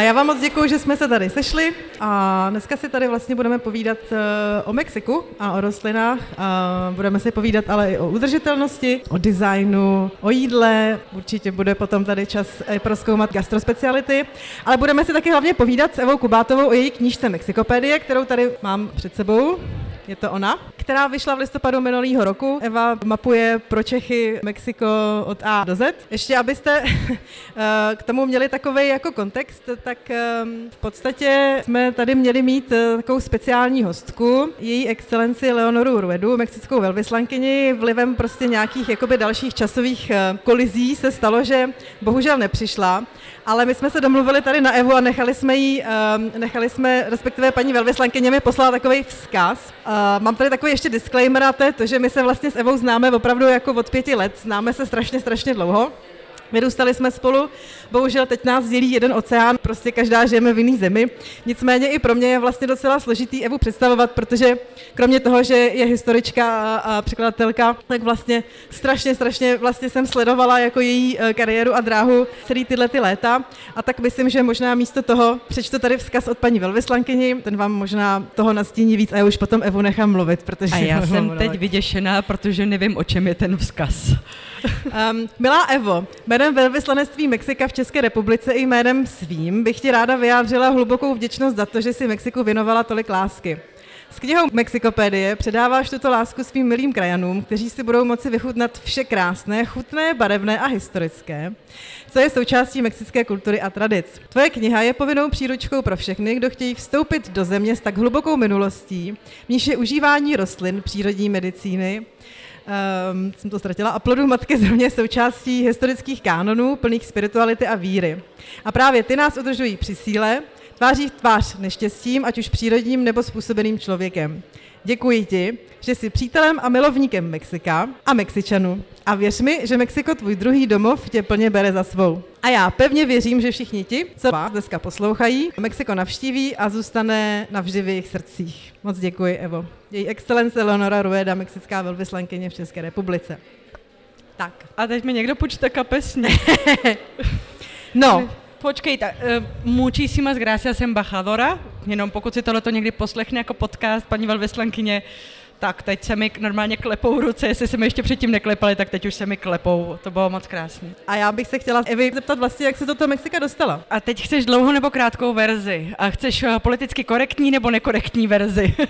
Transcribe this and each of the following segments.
Já vám moc děkuji, že jsme se tady sešli a dneska si tady vlastně budeme povídat eh, o Mexiku a o rostlinách. A budeme si povídat ale i o udržitelnosti, o designu, o jídle. Určitě bude potom tady čas proskoumat gastrospeciality, ale budeme si taky hlavně povídat s Evou Kubátovou o její knížce Mexikopédie, kterou tady mám před sebou je to ona, která vyšla v listopadu minulého roku. Eva mapuje pro Čechy Mexiko od A do Z. Ještě abyste eh, k tomu měli takový jako kontext, tak ehm, v podstatě jsme tady měli mít eh, takovou speciální hostku, její excelenci Leonoru Ruedu, mexickou velvyslankyni, vlivem prostě nějakých jakoby dalších časových eh, kolizí se stalo, že bohužel nepřišla, ale my jsme se domluvili tady na Evu a nechali jsme jí, um, nechali jsme, respektive paní velvyslankyně mi poslala takový vzkaz. Uh, mám tady takový ještě disclaimer a to je to, že my se vlastně s Evou známe opravdu jako od pěti let, známe se strašně, strašně dlouho. Vyrůstali jsme spolu, bohužel teď nás dělí jeden oceán, prostě každá žijeme v jiný zemi. Nicméně i pro mě je vlastně docela složitý Evu představovat, protože kromě toho, že je historička a překladatelka, tak vlastně strašně, strašně vlastně jsem sledovala jako její e, kariéru a dráhu celý tyhle ty léta. A tak myslím, že možná místo toho přečtu tady vzkaz od paní velvyslankyni, ten vám možná toho nastíní víc a já už potom Evu nechám mluvit, protože... A já jsem teď vyděšená, protože nevím, o čem je ten vzkaz. Um, milá Evo, jménem velvyslanectví Mexika v České republice i jménem svým bych ti ráda vyjádřila hlubokou vděčnost za to, že si Mexiku věnovala tolik lásky. S knihou Mexikopédie předáváš tuto lásku svým milým krajanům, kteří si budou moci vychutnat vše krásné, chutné, barevné a historické, co je součástí mexické kultury a tradic. Tvoje kniha je povinnou příručkou pro všechny, kdo chtějí vstoupit do země s tak hlubokou minulostí, v níž je užívání rostlin, přírodní medicíny, um, jsem to ztratila, a plodů matky země součástí historických kánonů, plných spirituality a víry. A právě ty nás udržují při síle, tváří v tvář neštěstím, ať už přírodním nebo způsobeným člověkem. Děkuji ti, že jsi přítelem a milovníkem Mexika a Mexičanů. A věř mi, že Mexiko, tvůj druhý domov, tě plně bere za svou. A já pevně věřím, že všichni ti, co vás dneska poslouchají, Mexiko navštíví a zůstane navždy v jejich srdcích. Moc děkuji, Evo. Její excelence Leonora Rueda, mexická velvyslankyně v České republice. Tak. A teď mi někdo počte kapesně. no, Počkej, tak, uh, muchísimas gracias, embajadora. Jenom pokud si tohle někdy poslechne jako podcast, paní velvyslankyně, tak teď se mi normálně klepou ruce, jestli se mi ještě předtím neklepali, tak teď už se mi klepou. To bylo moc krásné. A já bych se chtěla Evy zeptat vlastně, jak se do toho Mexika dostala. A teď chceš dlouhou nebo krátkou verzi? A chceš uh, politicky korektní nebo nekorektní verzi?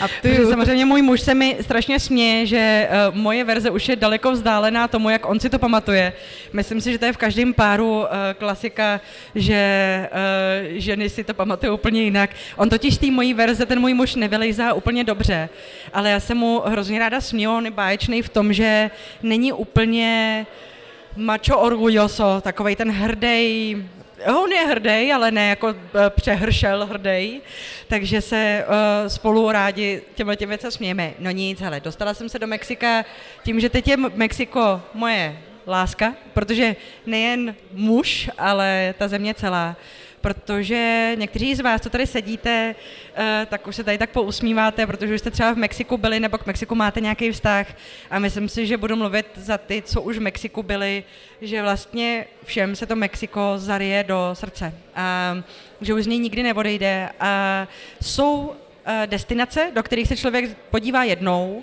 A ty samozřejmě můj muž se mi strašně směje, že uh, moje verze už je daleko vzdálená tomu, jak on si to pamatuje. Myslím si, že to je v každém páru uh, klasika, že uh, ženy si to pamatují úplně jinak. On totiž té mojí verze, ten můj muž nevylejzá úplně dobře ale já jsem mu hrozně ráda směl, on je báječný v tom, že není úplně macho orgulloso, takový ten hrdý, on je hrdý, ale ne jako eh, přehršel hrdý, takže se uh, spolu rádi těmhle těm věcem smějeme. No nic, hele, dostala jsem se do Mexika tím, že teď je Mexiko moje láska, protože nejen muž, ale ta země celá protože někteří z vás, co tady sedíte, eh, tak už se tady tak pousmíváte, protože už jste třeba v Mexiku byli nebo k Mexiku máte nějaký vztah. A myslím si, že budu mluvit za ty, co už v Mexiku byli, že vlastně všem se to Mexiko zarije do srdce. A že už z něj nikdy neodejde. A jsou eh, destinace, do kterých se člověk podívá jednou,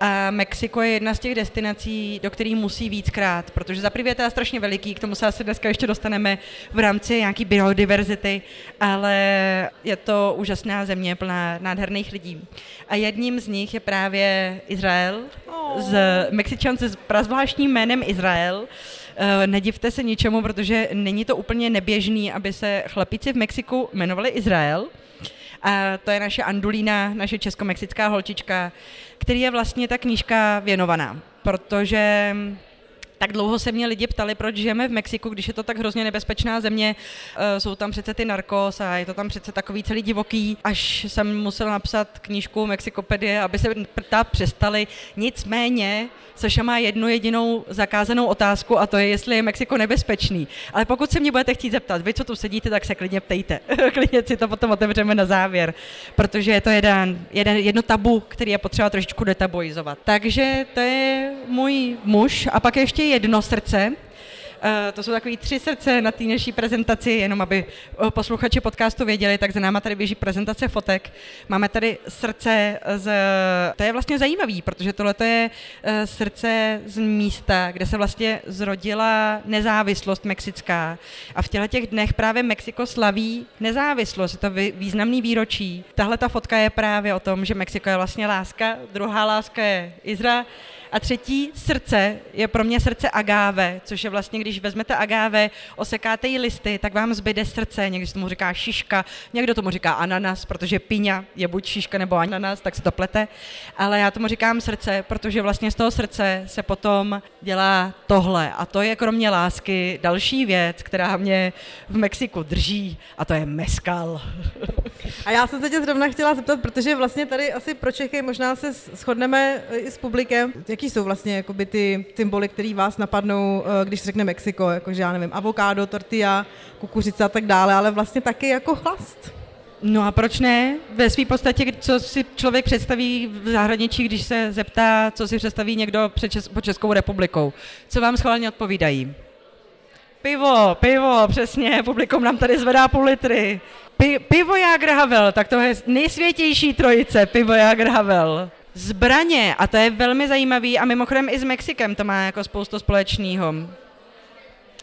a Mexiko je jedna z těch destinací, do kterých musí víckrát, protože za je teda strašně veliký, k tomu se asi dneska ještě dostaneme v rámci nějaký biodiverzity, ale je to úžasná země plná nádherných lidí. A jedním z nich je právě Izrael, oh. z Mexičan s prazvláštním jménem Izrael. Uh, nedivte se ničemu, protože není to úplně neběžný, aby se chlapíci v Mexiku jmenovali Izrael. A to je naše Andulína, naše česko-mexická holčička, který je vlastně ta knížka věnovaná, protože tak dlouho se mě lidi ptali, proč žijeme v Mexiku, když je to tak hrozně nebezpečná země, eh, jsou tam přece ty narkos a je to tam přece takový celý divoký, až jsem musel napsat knížku Mexikopedie, aby se prtá přestali. Nicméně Saša má jednu jedinou zakázanou otázku a to je, jestli je Mexiko nebezpečný. Ale pokud se mě budete chtít zeptat, vy, co tu sedíte, tak se klidně ptejte. klidně si to potom otevřeme na závěr, protože je to jeden, jeden, jedno tabu, který je potřeba trošičku detabuizovat. Takže to je můj muž a pak ještě jedno srdce, to jsou takový tři srdce na té naší prezentaci, jenom aby posluchači podcastu věděli, tak za náma tady běží prezentace fotek. Máme tady srdce z... To je vlastně zajímavý, protože tohle je srdce z místa, kde se vlastně zrodila nezávislost mexická. A v těchto těch dnech právě Mexiko slaví nezávislost, je to významný výročí. Tahle ta fotka je právě o tom, že Mexiko je vlastně láska, druhá láska je Izra a třetí srdce je pro mě srdce agáve, což je vlastně, když vezmete agáve, osekáte jí listy, tak vám zbyde srdce, někdy se tomu říká šiška, někdo tomu říká ananas, protože piňa je buď šiška nebo ananas, tak se to plete, ale já tomu říkám srdce, protože vlastně z toho srdce se potom dělá tohle. A to je kromě lásky další věc, která mě v Mexiku drží a to je meskal. A já jsem se tě zrovna chtěla zeptat, protože vlastně tady asi pro Čechy možná se shodneme i s publikem, jaký jsou vlastně jakoby ty symboly, které vás napadnou, eh, když řekne Mexiko, jakože já nevím, avokádo, tortilla, kukuřice a tak dále, ale vlastně taky jako chlast. No a proč ne? Ve své podstatě, co si člověk představí v zahraničí, když se zeptá, co si představí někdo před Čes- pod Českou republikou. Co vám schválně odpovídají? Pivo, pivo, přesně, publikum nám tady zvedá půl litry. Pi- pivo Jager Havel, tak to je nejsvětější trojice, pivo Jager Havel. Zbraně, a to je velmi zajímavý a mimochodem i s Mexikem to má jako spoustu společného.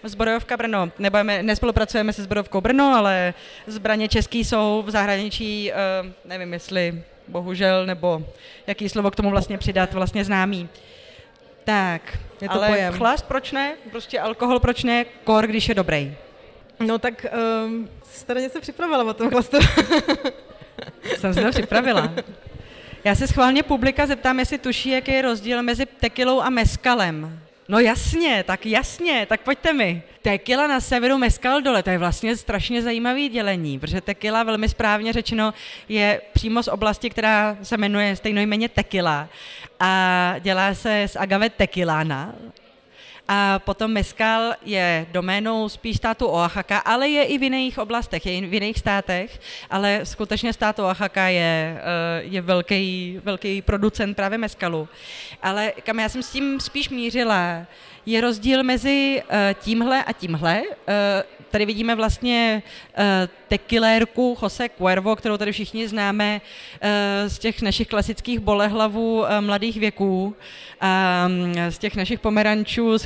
Zbrojovka Brno. Nebojeme, nespolupracujeme se zbrojovkou Brno, ale zbraně český jsou v zahraničí, uh, nevím jestli bohužel, nebo jaký slovo k tomu vlastně přidat, vlastně známý. Tak, je to ale pojem. chlast proč ne? Prostě alkohol proč ne? Kor, když je dobrý. No tak um, jste něco připravila o tom chlastu. Jsem se to připravila. Já se schválně publika zeptám, jestli tuší, jaký je rozdíl mezi tekilou a meskalem. No jasně, tak jasně, tak pojďte mi. Tekila na severu, meskal dole, to je vlastně strašně zajímavý dělení, protože tekila, velmi správně řečeno, je přímo z oblasti, která se jmenuje stejnojmenně tekila a dělá se z agave tequilana, a potom mezcal je doménou spíš státu Oaxaca, ale je i v jiných oblastech, je i v jiných státech, ale skutečně stát Oaxaca je, eh, je velký, velký producent právě mezcalu. Ale kam já jsem s tím spíš mířila, je rozdíl mezi uh, tímhle a tímhle. Tady vidíme vlastně uh, tekilérku Jose Cuervo, kterou tady všichni známe uh, z těch našich klasických bolehlavů uh, mladých věků, z těch našich pomerančů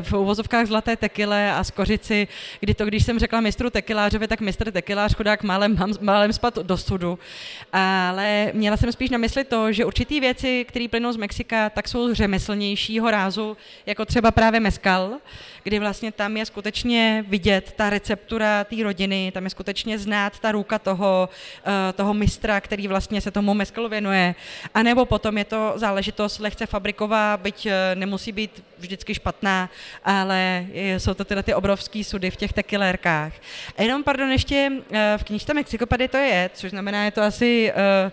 v uvozovkách zlaté tekile a z kořici, kdy to, když jsem řekla mistru tekilářovi, tak mistr tekilář chudák málem, málem spad do studu. Ale měla jsem spíš na mysli to, že určitý věci, které plynou z Mexika, tak jsou řemeslnějšího rázu, jako třeba právě meskal, kdy vlastně tam je skutečně vidět ta receptura té rodiny, tam je skutečně znát ta ruka toho, uh, toho mistra, který vlastně se tomu meskalu věnuje. A nebo potom je to záležitost lehce fabriková, byť uh, nemusí být vždycky špatná, ale jsou to tyhle ty obrovský sudy v těch tekilérkách. A jenom, pardon, ještě uh, v knižce Mexikopady to je, což znamená, je to asi uh, Eh,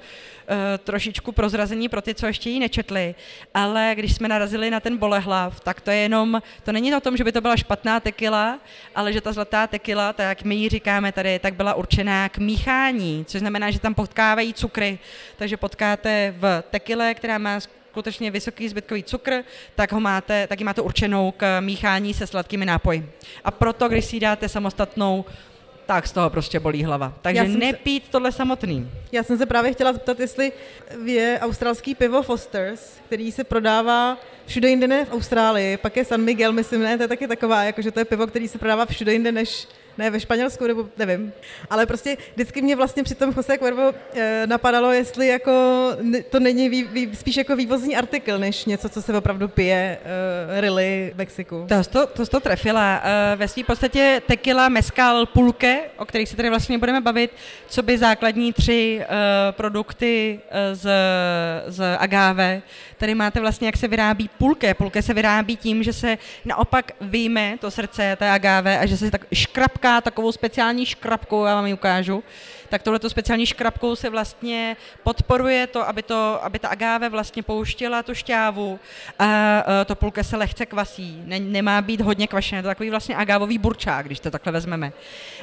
trošičku prozrazení pro ty, co ještě ji nečetli, ale když jsme narazili na ten bolehlav, tak to je jenom, to není o tom, že by to byla špatná tekila, ale že ta zlatá tekila, tak jak my ji říkáme tady, tak byla určená k míchání, což znamená, že tam potkávají cukry, takže potkáte v tekile, která má skutečně vysoký zbytkový cukr, tak, ho máte, tak ji máte určenou k míchání se sladkými nápoji. A proto, když si dáte samostatnou, tak z toho prostě bolí hlava. Takže nepít se, tohle samotný. Já jsem se právě chtěla zeptat, jestli je australský pivo Foster's, který se prodává všude jinde ne v Austrálii, pak je San Miguel, myslím, ne, to je taky taková, jakože to je pivo, který se prodává všude jinde než ne ve Španělsku, nebo nevím. Ale prostě vždycky mě vlastně při tom Jose Cuervo e, napadalo, jestli jako to není vý, vý, spíš jako vývozní artikl, než něco, co se opravdu pije e, really v Mexiku. To to, to, to trefila. E, ve své podstatě tequila, mezcal, pulke, o kterých se tady vlastně budeme bavit, co by základní tři e, produkty z, z agave. Tady máte vlastně, jak se vyrábí pulke. Pulke se vyrábí tím, že se naopak vyjme to srdce té agave a že se tak škrap škrapká takovou speciální škrapkou, já vám ji ukážu, tak tohleto speciální škrapkou se vlastně podporuje to, aby, to, aby ta agáve vlastně pouštěla tu šťávu a e, to pulke se lehce kvasí. Ne, nemá být hodně kvašené, to je takový vlastně agávový burčák, když to takhle vezmeme.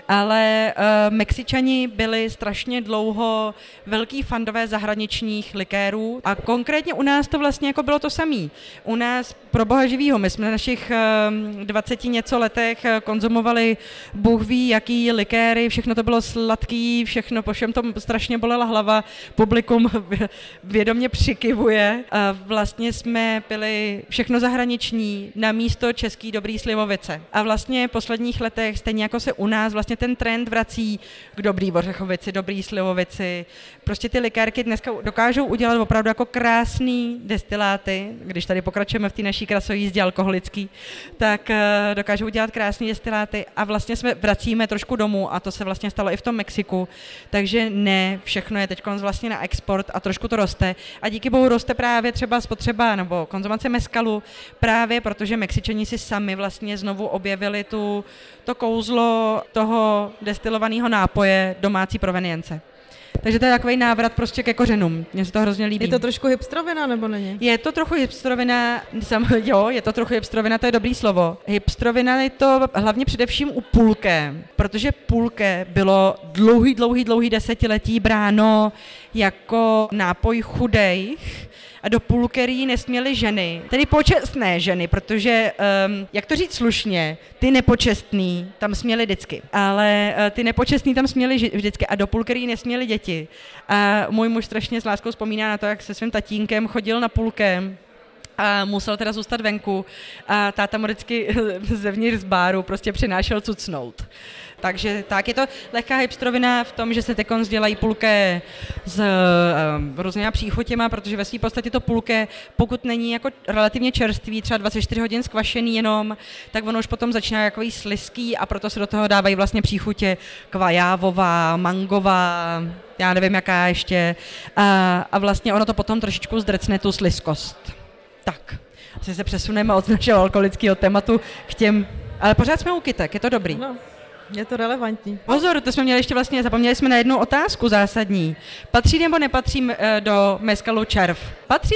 Ale uh, Mexičani byli strašně dlouho velký fandové zahraničních likérů a konkrétně u nás to vlastně jako bylo to samé. U nás pro boha živýho, my jsme na našich uh, 20 něco letech konzumovali bůh ví jaký likéry, všechno to bylo sladký, všechno všechno, po všem tom strašně bolela hlava, publikum vědomě přikivuje. A vlastně jsme pili všechno zahraniční na místo český dobrý slivovice. A vlastně v posledních letech, stejně jako se u nás, vlastně ten trend vrací k dobrý ořechovici, dobrý slivovici. Prostě ty likérky dneska dokážou udělat opravdu jako krásný destiláty, když tady pokračujeme v té naší krasojízdě alkoholický, tak eh, dokážou udělat krásné destiláty a vlastně jsme vracíme trošku domů a to se vlastně stalo i v tom Mexiku, takže ne, všechno je teď vlastně na export a trošku to roste. A díky bohu roste právě třeba spotřeba nebo konzumace meskalu, právě protože Mexičani si sami vlastně znovu objevili tu, to kouzlo toho destilovaného nápoje domácí provenience. Takže to je takový návrat prostě ke kořenům. Mně se to hrozně líbí. Je to trošku hipstrovina, nebo není? Je to trochu hipstrovina, sam, jo, je to trochu hipstrovina, to je dobrý slovo. Hipstrovina je to hlavně především u půlke, protože půlke bylo dlouhý, dlouhý, dlouhý desetiletí bráno jako nápoj chudejch, a do půlkerí nesměly ženy, tedy počestné ženy, protože, um, jak to říct slušně, ty nepočestný tam směly vždycky, ale uh, ty nepočestný tam směly vždycky a do půlkerí nesměly děti. A můj muž strašně s láskou vzpomíná na to, jak se svým tatínkem chodil na půlkem a musel teda zůstat venku a táta mu vždycky zevnitř z báru prostě přinášel cucnout. Takže tak, je to lehká hipstrovina v tom, že se tekon dělají pulke s um, různýma příchutěma, protože ve své podstatě to pulke, pokud není jako relativně čerstvý, třeba 24 hodin skvašený jenom, tak ono už potom začíná jako sliský a proto se do toho dávají vlastně příchutě kvajávová, mangová, já nevím jaká ještě. A, a vlastně ono to potom trošičku zdrcne tu sliskost. Tak, asi se přesuneme od našeho alkoholického tématu k těm ale pořád jsme u kytek, je to dobrý. No. Je to relevantní. Pozor, to jsme měli ještě vlastně, zapomněli jsme na jednu otázku zásadní. Patří nebo nepatří eh, do meskalu červ? Patří?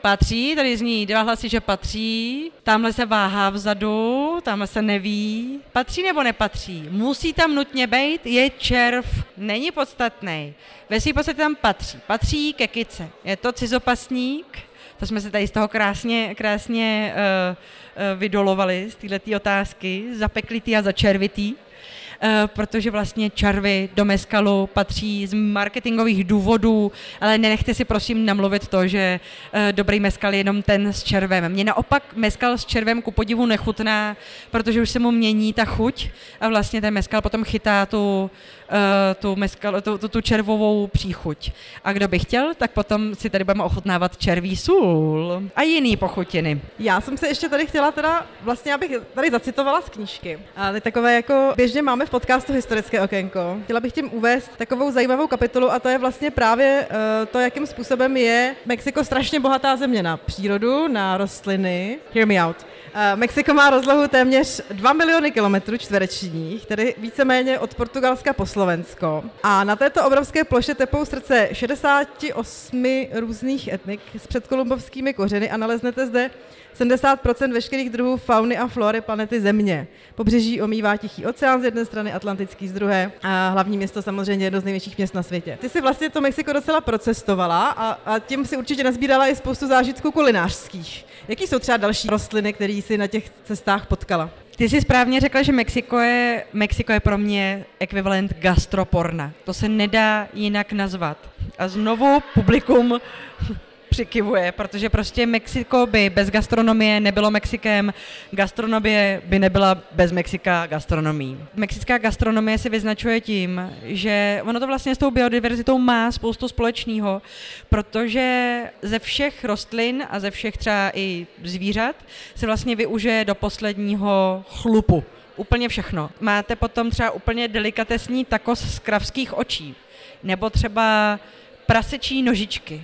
Patří, tady zní dva hlasy, že patří, tamhle se váhá vzadu, tamhle se neví. Patří nebo nepatří? Musí tam nutně být, je červ, není podstatný. Ve svým podstatě tam patří. Patří ke kice. Je to cizopasník, to jsme se tady z toho krásně, krásně uh, uh, vydolovali, z této otázky, zapeklitý a začervitý. Eh, protože vlastně čarvy do meskalu patří z marketingových důvodů, ale nenechte si prosím namluvit to, že eh, dobrý meskal je jenom ten s červem. Mně naopak meskal s červem ku podivu nechutná, protože už se mu mění ta chuť a vlastně ten meskal potom chytá tu, tu, meskal, tu, tu, tu červovou příchuť. A kdo by chtěl, tak potom si tady budeme ochutnávat červí sůl a jiný pochutiny. Já jsem se ještě tady chtěla teda, vlastně abych tady zacitovala z knížky. A ty takové jako běžně máme v podcastu Historické okénko. Chtěla bych tím uvést takovou zajímavou kapitolu a to je vlastně právě uh, to, jakým způsobem je Mexiko strašně bohatá země na přírodu, na rostliny. Hear me out. Uh, Mexiko má rozlohu téměř 2 miliony kilometrů čtverečních, tedy víceméně od Portugalska po Slovensko. A na této obrovské ploše tepou srdce 68 různých etnik s předkolumbovskými kořeny a naleznete zde 70% veškerých druhů fauny a flory planety Země. Pobřeží omývá Tichý oceán z jedné strany, Atlantický z druhé a hlavní město samozřejmě jedno z největších měst na světě. Ty si vlastně to Mexiko docela procestovala a, a tím si určitě nazbírala i spoustu zážitků kulinářských. Jaký jsou třeba další rostliny, které si na těch cestách potkala? Ty jsi správně řekla, že Mexiko je, Mexiko je pro mě ekvivalent gastroporna. To se nedá jinak nazvat. A znovu publikum přikivuje, protože prostě Mexiko by bez gastronomie nebylo Mexikem, gastronomie by nebyla bez Mexika gastronomí. Mexická gastronomie se vyznačuje tím, že ono to vlastně s tou biodiverzitou má spoustu společného, protože ze všech rostlin a ze všech třeba i zvířat se vlastně využije do posledního chlupu. Úplně všechno. Máte potom třeba úplně delikatesní takos z kravských očí, nebo třeba prasečí nožičky,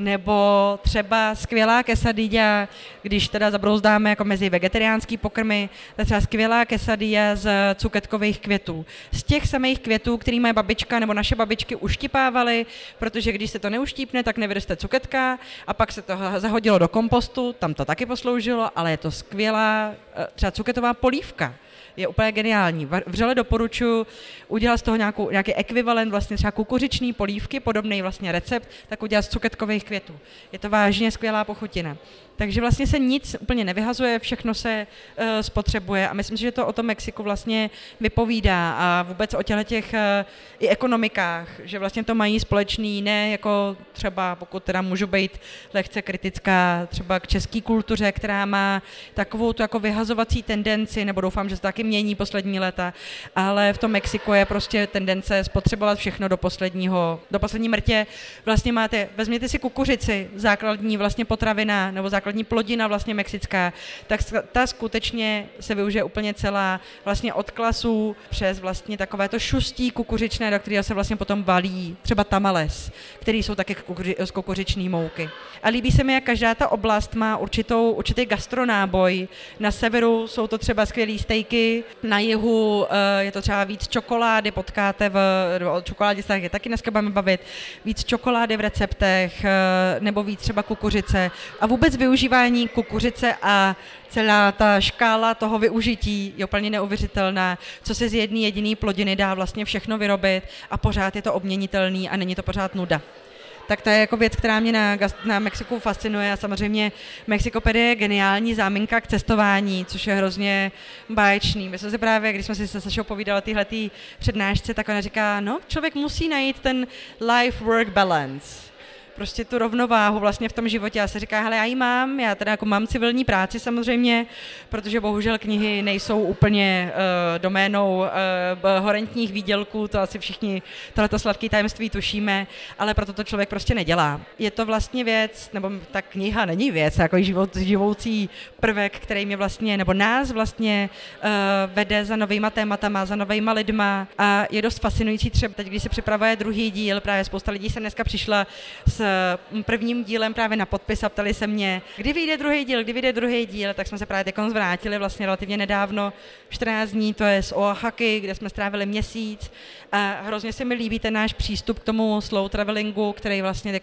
nebo třeba skvělá quesadilla, když teda zabrouzdáme jako mezi vegetariánský pokrmy, tak třeba skvělá quesadilla z cuketkových květů. Z těch samých květů, který moje babička nebo naše babičky uštípávaly, protože když se to neuštípne, tak nevyroste cuketka a pak se to zahodilo do kompostu, tam to taky posloužilo, ale je to skvělá eh, třeba cuketová polívka je úplně geniální. Vřele doporučuji udělat z toho nějakou, nějaký ekvivalent vlastně třeba kukuřiční polívky, podobný vlastně recept, tak udělat z cuketkových květů. Je to vážně skvělá pochutina. Takže vlastně se nic úplně nevyhazuje, všechno se uh, spotřebuje a myslím si, že to o tom Mexiku vlastně vypovídá a vůbec o těchto těch uh, i ekonomikách, že vlastně to mají společný, ne jako třeba, pokud teda můžu být lehce kritická, třeba k české kultuře, která má takovou tu jako vyhazovací tendenci, nebo doufám, že se taky mění poslední léta, ale v tom Mexiku je prostě tendence spotřebovat všechno do posledního, do poslední mrtě. Vlastně máte, vezměte si kukuřici, základní vlastně potravina, nebo základní základní plodina vlastně mexická, tak ta skutečně se využije úplně celá vlastně od klasů přes vlastně takové to šustí kukuřičné, do kterého se vlastně potom valí třeba tamales, který jsou taky z kukuřičné mouky. A líbí se mi, jak každá ta oblast má určitou, určitý gastronáboj. Na severu jsou to třeba skvělé stejky, na jihu eh, je to třeba víc čokolády, potkáte v, o čokoládě se taky dneska budeme bavit, víc čokolády v receptech, eh, nebo víc třeba kukuřice. A vůbec využít využívání kukuřice a celá ta škála toho využití je úplně neuvěřitelná, co se z jedné jediné plodiny dá vlastně všechno vyrobit a pořád je to obměnitelný a není to pořád nuda. Tak to je jako věc, která mě na, na Mexiku fascinuje a samozřejmě Mexikopedie je geniální záminka k cestování, což je hrozně báječný. My jsme se právě, když jsme si se Sašou povídali tyhle přednášce, tak ona říká, no, člověk musí najít ten life-work balance prostě tu rovnováhu vlastně v tom životě. Já se říká, hele, já ji mám, já teda jako mám civilní práci samozřejmě, protože bohužel knihy nejsou úplně uh, doménou uh, horentních výdělků, to asi všichni tohleto sladký tajemství tušíme, ale proto to člověk prostě nedělá. Je to vlastně věc, nebo ta kniha není věc, jako život, živoucí prvek, který mě vlastně, nebo nás vlastně uh, vede za novýma tématama, za novýma lidma a je dost fascinující třeba teď, když se připravuje druhý díl, právě spousta lidí se dneska přišla s prvním dílem právě na podpis a ptali se mě, kdy vyjde druhý díl, kdy vyjde druhý díl, tak jsme se právě teď zvrátili vlastně relativně nedávno, 14 dní, to je z Oaxaky, kde jsme strávili měsíc. A hrozně se mi líbí ten náš přístup k tomu slow travelingu, který vlastně teď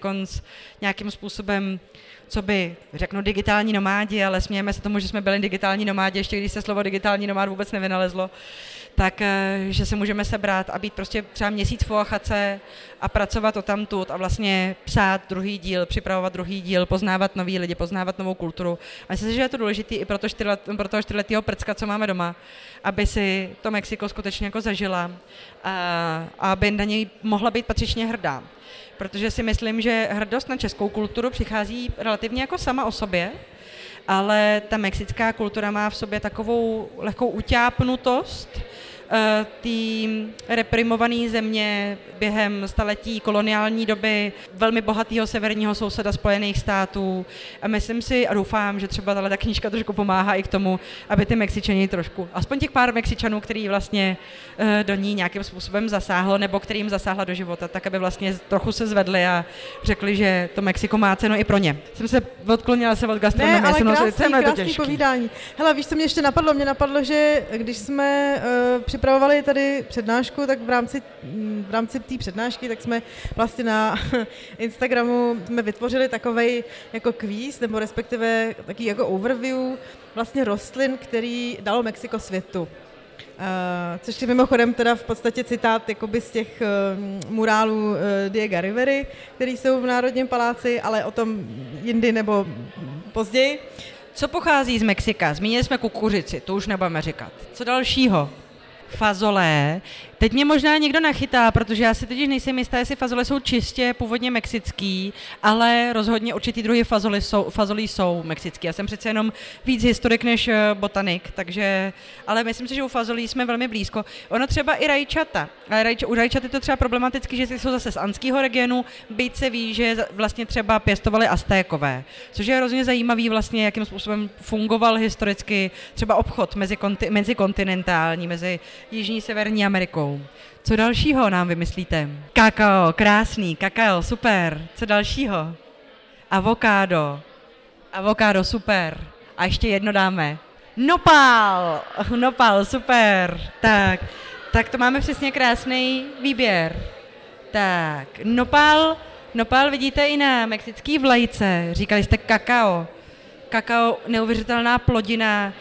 nějakým způsobem co by, řeknu digitální nomádi, ale smějeme se tomu, že jsme byli digitální nomádi, ještě když se slovo digitální nomád vůbec nevynalezlo tak eh, že se můžeme sebrat a být prostě třeba měsíc v Oaxace a pracovat o tamtud a vlastně psát druhý díl, připravovat druhý díl, poznávat nový lidi, poznávat novou kulturu. A myslím si, že je to důležité i pro, to čtyřlet, pro toho čtyřletého prcka, co máme doma, aby si to Mexiko skutečně jako zažila a, a aby na něj mohla být patřičně hrdá. Protože si myslím, že hrdost na českou kulturu přichází relativně jako sama o sobě, ale ta mexická kultura má v sobě takovou lehkou utápnutost, té reprimované země během staletí koloniální doby, velmi bohatého severního souseda Spojených států. A myslím si a doufám, že třeba tahle ta knížka trošku pomáhá i k tomu, aby ty Mexičani trošku, aspoň těch pár Mexičanů, který vlastně eh, do ní nějakým způsobem zasáhlo, nebo kterým zasáhla do života, tak aby vlastně trochu se zvedli a řekli, že to Mexiko má cenu i pro ně. Jsem se odklonila se od gastronomie. Ne, ale krásný, krásný povídání. Hele, víš, co mě ještě napadlo? Mě napadlo, že když jsme uh, připravovali tady přednášku, tak v rámci, v rámci té přednášky, tak jsme vlastně na Instagramu jsme vytvořili takový jako kvíz, nebo respektive taký jako overview vlastně rostlin, který dalo Mexiko světu. Uh, což je mimochodem teda v podstatě citát jakoby z těch uh, murálů uh, Diego Rivery, který jsou v Národním paláci, ale o tom jindy nebo později. Co pochází z Mexika? Zmínili jsme kukuřici, to už nebudeme říkat. Co dalšího? Fazolé. Teď mě možná někdo nachytá, protože já si teď nejsem jistá, jestli fazole jsou čistě původně mexický, ale rozhodně určitý druhy fazolí jsou, fazolí jsou mexický. Já jsem přece jenom víc historik než eh, botanik, takže, ale myslím si, že u fazolí jsme velmi blízko. Ono třeba i rajčata. Ale rajč, u rajčat je to třeba problematicky, že jsou zase z anského regionu, byť se ví, že vlastně třeba pěstovali astékové, což je hrozně zajímavý vlastně, jakým způsobem fungoval historicky třeba obchod mezi, konti, mezi kontinentální, mezi Jižní Severní Amerikou. Co dalšího nám vymyslíte? Kakao, krásný, kakao, super. Co dalšího? avokádo. Avokádo, super. A ještě jedno dáme. Nopal! Nopal, super. Tak, tak to máme přesně krásný výběr. Tak, nopal, nopal vidíte i na mexický vlajce. Říkali jste kakao. Kakao, neuvěřitelná plodina,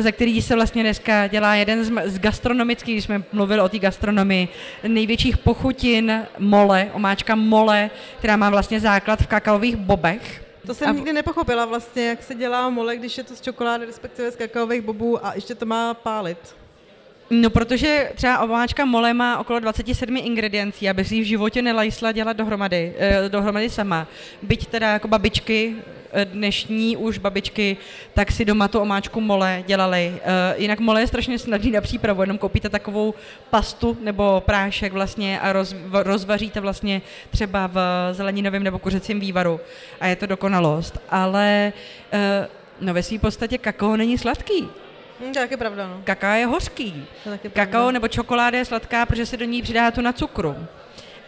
ze který se vlastně dneska dělá jeden z, z gastronomických, když jsme mluvili o té gastronomii, největších pochutin mole, omáčka mole, která má vlastně základ v kakaových bobech. To jsem a... nikdy nepochopila vlastně, jak se dělá mole, když je to z čokolády, respektive z kakaových bobů a ještě to má pálit. No, protože třeba omáčka mole má okolo 27 ingrediencí, aby si v životě nelajsla dělat dohromady, eh, dohromady sama. Byť teda jako babičky, eh, dnešní už babičky, tak si doma tu omáčku mole dělali. Eh, jinak mole je strašně snadný na přípravu, jenom koupíte takovou pastu nebo prášek vlastně a roz, rozvaříte vlastně třeba v zeleninovém nebo kuřecím vývaru a je to dokonalost. Ale eh, no ve své podstatě kakao není sladký. Hmm, to je pravda, no. Kakao je hořký. Je Kakao nebo čokoláda je sladká, protože se do ní přidá tu na cukru.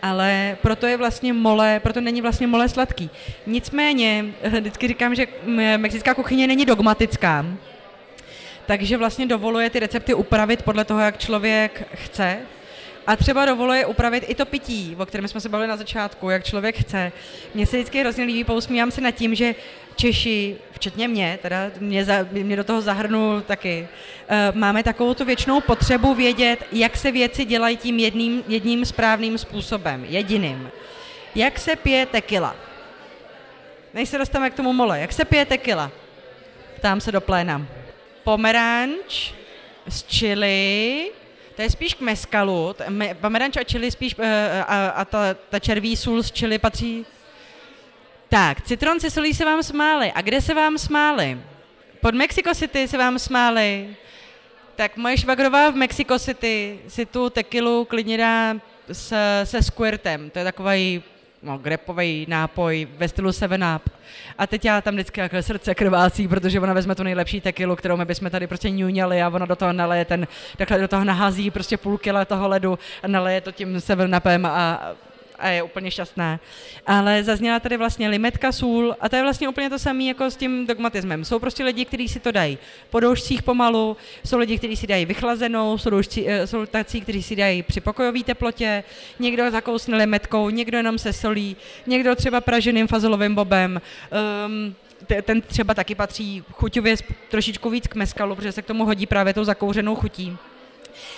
Ale proto je vlastně mole, proto není vlastně mole sladký. Nicméně, vždycky říkám, že mexická kuchyně není dogmatická, takže vlastně dovoluje ty recepty upravit podle toho, jak člověk chce. A třeba dovoluje upravit i to pití, o kterém jsme se bavili na začátku, jak člověk chce. Mně se vždycky hrozně líbí, pousmívám se nad tím, že Češi, včetně mě, teda mě, za, mě do toho zahrnu taky, uh, máme takovou tu věčnou potřebu vědět, jak se věci dělají tím jedním, jedním správným způsobem, jediným. Jak se pije tequila? Než se dostaneme k tomu mole, jak se pije tequila? Ptám se do pléna. Pomeranč z chili, to je spíš k meskalu, pomeranč a chili spíš, uh, a, a ta, ta červí sůl z chili patří tak, citron se solí se vám smáli. A kde se vám smáli? Pod Mexico City se vám smáli. Tak moje švagrová v Mexico City si tu tekilu klidně dá se, se squirtem. To je takový no, grepový nápoj ve stylu 7 Up. A teď já tam vždycky jako srdce krvácí, protože ona vezme tu nejlepší tekilu, kterou my bychom tady prostě ňuňali a ona do toho naleje ten, takhle do toho nahází prostě půl kila toho ledu a naleje to tím 7 Upem a a je úplně šťastná. Ale zazněla tady vlastně limetka sůl a to je vlastně úplně to samé jako s tím dogmatismem. Jsou prostě lidi, kteří si to dají po doušcích pomalu, jsou lidi, kteří si dají vychlazenou, jsou, doušci, eh, jsou tací, kteří si dají při pokojové teplotě, někdo zakousne limetkou, někdo jenom se solí, někdo třeba praženým fazolovým bobem. Um, ten třeba taky patří chuťově trošičku víc k meskalu, protože se k tomu hodí právě tou zakouřenou chutí.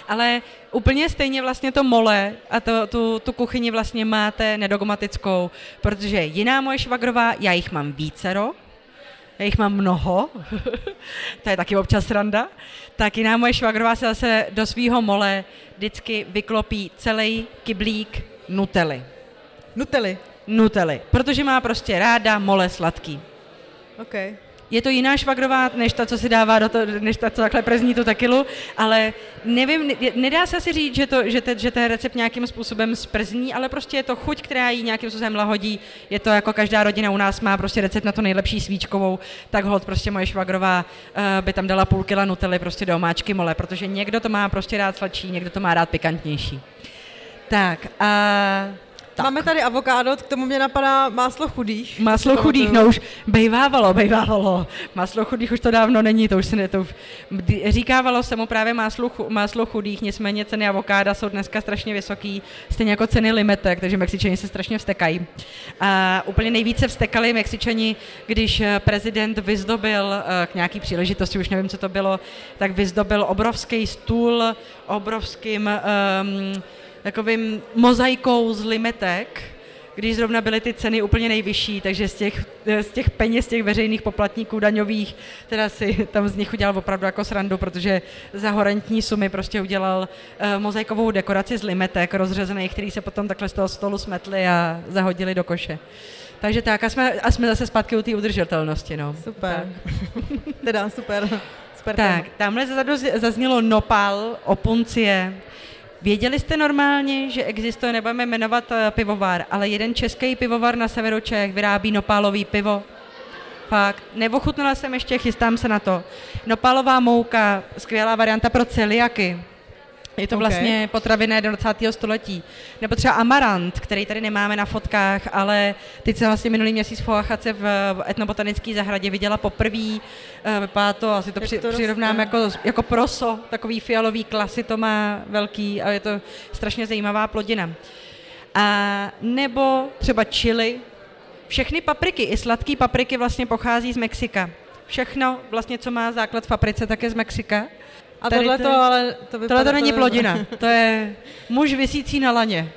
Ale úplně stejně vlastně to mole a to, tu, tu kuchyni vlastně máte nedogmatickou, protože jiná moje švagrová, já jich mám vícero, já jich mám mnoho, to je taky občas randa, tak jiná moje švagrová se zase do svého mole vždycky vyklopí celý kyblík nutely. Nutely? Nutely, protože má prostě ráda mole sladký. Okay je to jiná švagrová, než ta, co si dává do to, než ta, co takhle prezní tu tekilu, ale nevím, nedá se asi říct, že, to, že, te, že ten recept nějakým způsobem sprzní, ale prostě je to chuť, která jí nějakým způsobem lahodí. Je to jako každá rodina u nás má prostě recept na to nejlepší svíčkovou, tak hod prostě moje švagrová uh, by tam dala půl kila nutely prostě do omáčky mole, protože někdo to má prostě rád sladší, někdo to má rád pikantnější. Tak a tak. Máme tady avokádo, k tomu mě napadá máslo chudých. Máslo chudých, no už bejvávalo, bejvávalo. Máslo chudých už to dávno není, to už se ne, to říkávalo se mu právě máslo, máslo chudých, nicméně ceny avokáda jsou dneska strašně vysoký, stejně jako ceny limetek, takže Mexičani se strašně vstekají. A úplně nejvíce vstekali Mexičani, když eh, prezident vyzdobil eh, k nějaký příležitosti, už nevím, co to bylo, tak vyzdobil obrovský stůl obrovským um, takovým mozaikou z limetek, když zrovna byly ty ceny úplně nejvyšší, takže z těch, z těch peněz těch veřejných poplatníků daňových, teda si tam z nich udělal opravdu jako srandu, protože za horentní sumy prostě udělal uh, mozaikovou dekoraci z limetek rozřezených, který se potom takhle z toho stolu smetli a zahodili do koše. Takže tak, a jsme, a jsme zase zpátky u té udržitelnosti, no. Super. teda super. super tak, tamhle zaznělo nopal, opuncie, Věděli jste normálně, že existuje, nebudeme jmenovat eh, pivovar, ale jeden český pivovar na severu Čech vyrábí nopálový pivo? Fakt, neochutnala jsem ještě, chystám se na to. Nopálová mouka, skvělá varianta pro celiaky. Je to okay. vlastně potraviné do 20. století. Nebo třeba amarant, který tady nemáme na fotkách, ale teď jsem vlastně minulý měsíc v Oaxace v etnobotanické zahradě viděla poprvé. Eh, vypadá to, asi to, při, to přirovnám jako, jako proso, takový fialový klasy to má velký a je to strašně zajímavá plodina. A nebo třeba chili. Všechny papriky, i sladké papriky vlastně pochází z Mexika. Všechno, vlastně, co má základ v paprice, tak je z Mexika. A tohle to, ale to Tohle to není plodina, to je muž vysící na laně.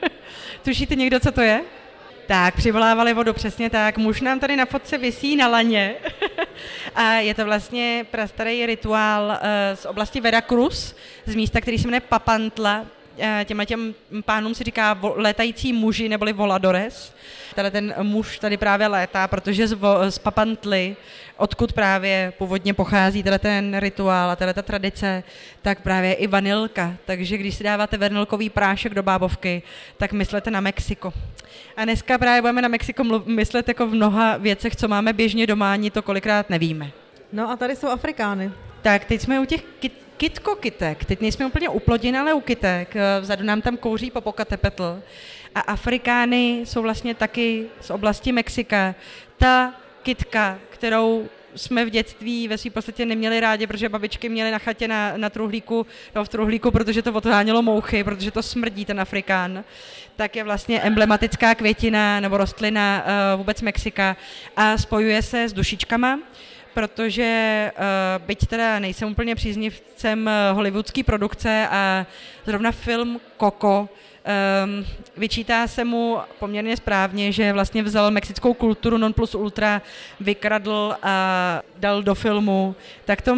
Tušíte někdo, co to je? Tak, přivolávali vodu, přesně tak. Muž nám tady na fotce vysí na laně. a je to vlastně prastarý rituál uh, z oblasti Veracruz, z místa, který se jmenuje Papantla. Uh, těmhle těm pánům se říká létající muži neboli voladores. Tady ten muž tady právě létá, protože z, vo, z Papantly odkud právě původně pochází teda ten rituál a teda ta tradice, tak právě i vanilka. Takže když si dáváte vanilkový prášek do bábovky, tak myslete na Mexiko. A dneska právě budeme na Mexiko myslet jako v mnoha věcech, co máme běžně doma, ani to kolikrát nevíme. No a tady jsou Afrikány. Tak, teď jsme u těch kit, kitko kytek. Teď nejsme úplně u plodin, ale u kytek. Vzadu nám tam kouří popokatepetl. A Afrikány jsou vlastně taky z oblasti Mexika. Ta kitka, kterou jsme v dětství ve své podstatě neměli rádi, protože babičky měly na chatě na, na truhlíku, no v truhlíku, protože to odhánělo mouchy, protože to smrdí ten Afrikán, tak je vlastně emblematická květina nebo rostlina uh, vůbec Mexika a spojuje se s dušičkama, protože uh, byť teda nejsem úplně příznivcem uh, hollywoodské produkce a zrovna film Coco Um, vyčítá se mu poměrně správně, že vlastně vzal mexickou kulturu non plus ultra, vykradl a dal do filmu, tak to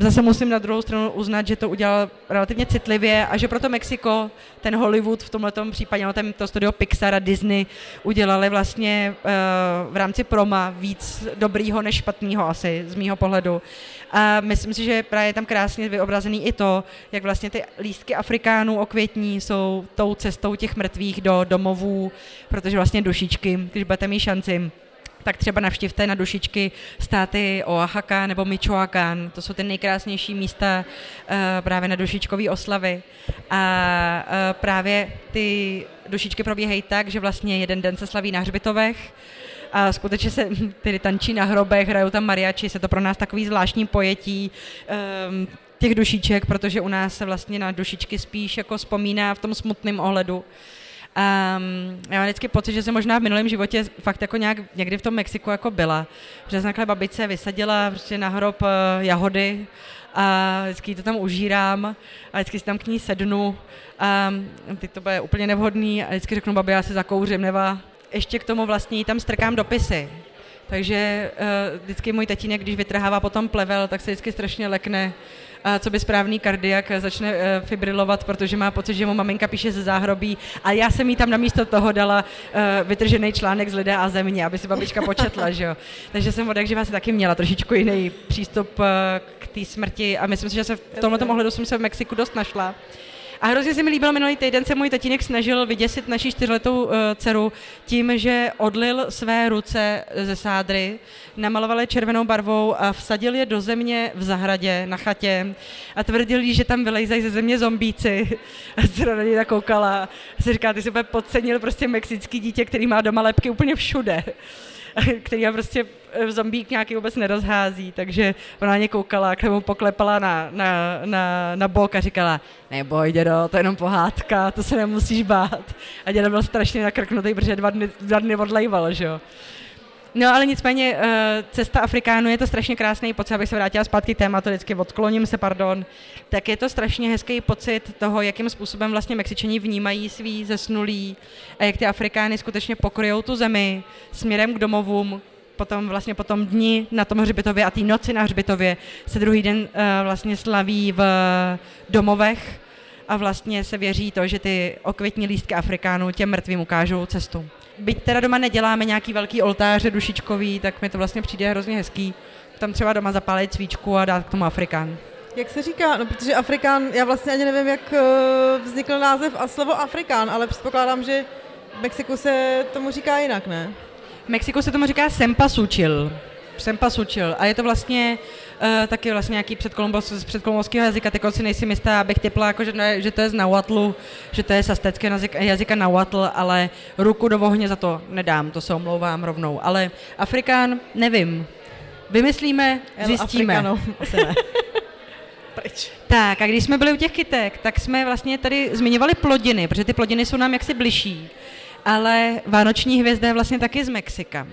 zase musím na druhou stranu uznat, že to udělal relativně citlivě a že proto Mexiko, ten Hollywood v tomhle případě, no ten, to studio Pixar a Disney udělali vlastně uh, v rámci proma víc dobrýho než špatného asi, z mýho pohledu. A myslím si, že právě je tam krásně vyobrazený i to, jak vlastně ty lístky Afrikánů o květní jsou tou cestou těch mrtvých do domovů, protože vlastně dušičky, když budete mít šanci, tak třeba navštivte na dušičky státy Oaxaca nebo Michoacán. To jsou ty nejkrásnější místa uh, právě na dušičkové oslavy. A uh, právě ty dušičky probíhají tak, že vlastně jeden den se slaví na hřbitovech, a skutečně se tedy tančí na hrobech, hrajou tam mariači, se to pro nás takový zvláštní pojetí um, těch dušiček, protože u nás se vlastně na dušičky spíš jako vzpomíná v tom smutném ohledu. Um, já mám vždycky pocit, že jsem možná v minulém životě fakt jako nějak někdy v tom Mexiku jako byla. Že jsem babice vysadila prostě na hrob uh, jahody a vždycky to tam užírám a vždycky si tam k ní sednu a teď to bude úplně nevhodný a vždycky řeknu, babi, já se zakouřím, neva, ještě k tomu vlastně tam strkám dopisy. Takže uh, vždycky můj tatínek, když vytrhává potom plevel, tak se vždycky strašně lekne, a co by správný kardiak začne uh, fibrilovat, protože má pocit, že mu maminka píše ze záhrobí a já jsem jí tam namísto toho dala uh, vytržený článek z lidé a země, aby si babička početla, že jo. Takže jsem od jakživa si taky měla trošičku jiný přístup uh, k té smrti a myslím si, že se v tomto ohledu jsem se v Mexiku dost našla. A hrozně se mi líbilo minulý týden se můj tatínek snažil vyděsit naší čtyřletou uh, dceru tím, že odlil své ruce ze sádry, namaloval je červenou barvou a vsadil je do země v zahradě na chatě a tvrdil jí, že tam vylejzají ze země zombíci. A se na něj tak koukala a se říká, ty jsi úplně podcenil prostě mexický dítě, který má doma lepky úplně všude. který prostě eh, zombík nějaký vůbec nerozhází, takže ona na ně koukala, k němu poklepala na, na, na, na bok a říkala, neboj dědo, to je jenom pohádka, to se nemusíš bát. A dědo byl strašně nakrknutý, protože dva dny, dva dny odlejval, že jo. No ale nicméně eh, cesta Afrikánu je to strašně krásný pocit, abych se vrátila zpátky tématu, vždycky odkloním se, pardon, tak je to strašně hezký pocit toho, jakým způsobem vlastně Mexičani vnímají svý zesnulý a jak ty Afrikány skutečně pokryjou tu zemi směrem k domovům, potom vlastně po tom na tom hřbitově a té noci na hřbitově se druhý den uh, vlastně slaví v domovech a vlastně se věří to, že ty okvětní lístky Afrikánů těm mrtvým ukážou cestu byť teda doma neděláme nějaký velký oltáře dušičkový, tak mi to vlastně přijde hrozně hezký. Tam třeba doma zapálit svíčku a dát k tomu Afrikán. Jak se říká? No, protože Afrikán, já vlastně ani nevím, jak eh, vznikl název a slovo Afrikán, ale předpokládám, že v Mexiku se tomu říká jinak, ne? V Mexiku se tomu říká sempasuchil. Jsem pasučil. A je to vlastně uh, taky vlastně nějaký předkolombos, z předkolombovského jazyka, teď si nejsem jistá, abych typla, jako, že, ne, že to je z Nahuatlu, že to je z azteckého jazyka, jazyka Nahuatl, ale ruku do ohně za to nedám, to se omlouvám rovnou. Ale Afrikán, nevím. Vymyslíme, zjistíme. El asi ne. Pryč. Tak a když jsme byli u těch kytek, tak jsme vlastně tady zmiňovali plodiny, protože ty plodiny jsou nám jaksi bližší. Ale vánoční hvězda je vlastně taky z Mexika.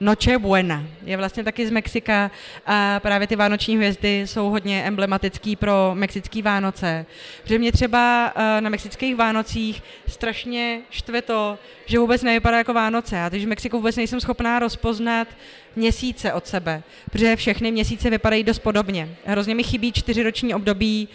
Noche Buena je vlastně taky z Mexika a právě ty vánoční hvězdy jsou hodně emblematický pro mexický Vánoce. Protože mě třeba eh, na mexických Vánocích strašně štve to, že vůbec nevypadá jako Vánoce. Já teď v Mexiku vůbec nejsem schopná rozpoznat měsíce od sebe, protože všechny měsíce vypadají dost podobně. Hrozně mi chybí čtyřiroční období,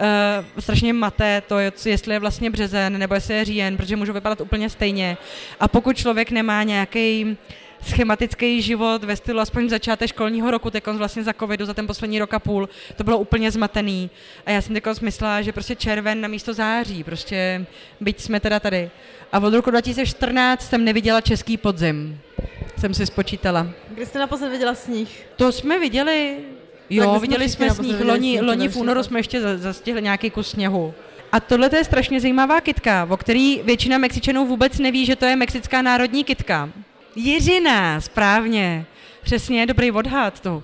Uh, strašně maté to, jestli je vlastně březen nebo jestli je říjen, protože můžou vypadat úplně stejně. A pokud člověk nemá nějaký schematický život ve stylu aspoň začátek školního roku, teď vlastně za covidu, za ten poslední rok a půl, to bylo úplně zmatený. A já jsem teď myslela, že prostě červen na místo září, prostě byť jsme teda tady. A od roku 2014 jsem neviděla český podzim. Jsem si spočítala. Kdy jste naposled viděla sníh? To jsme viděli, jo, viděli jsme sníh. Loni, loni v únoru jsme ještě zastihli nějaký kus sněhu. A tohle je strašně zajímavá kitka, o který většina Mexičanů vůbec neví, že to je mexická národní kitka. Jiřina, správně. Přesně, dobrý odhad, to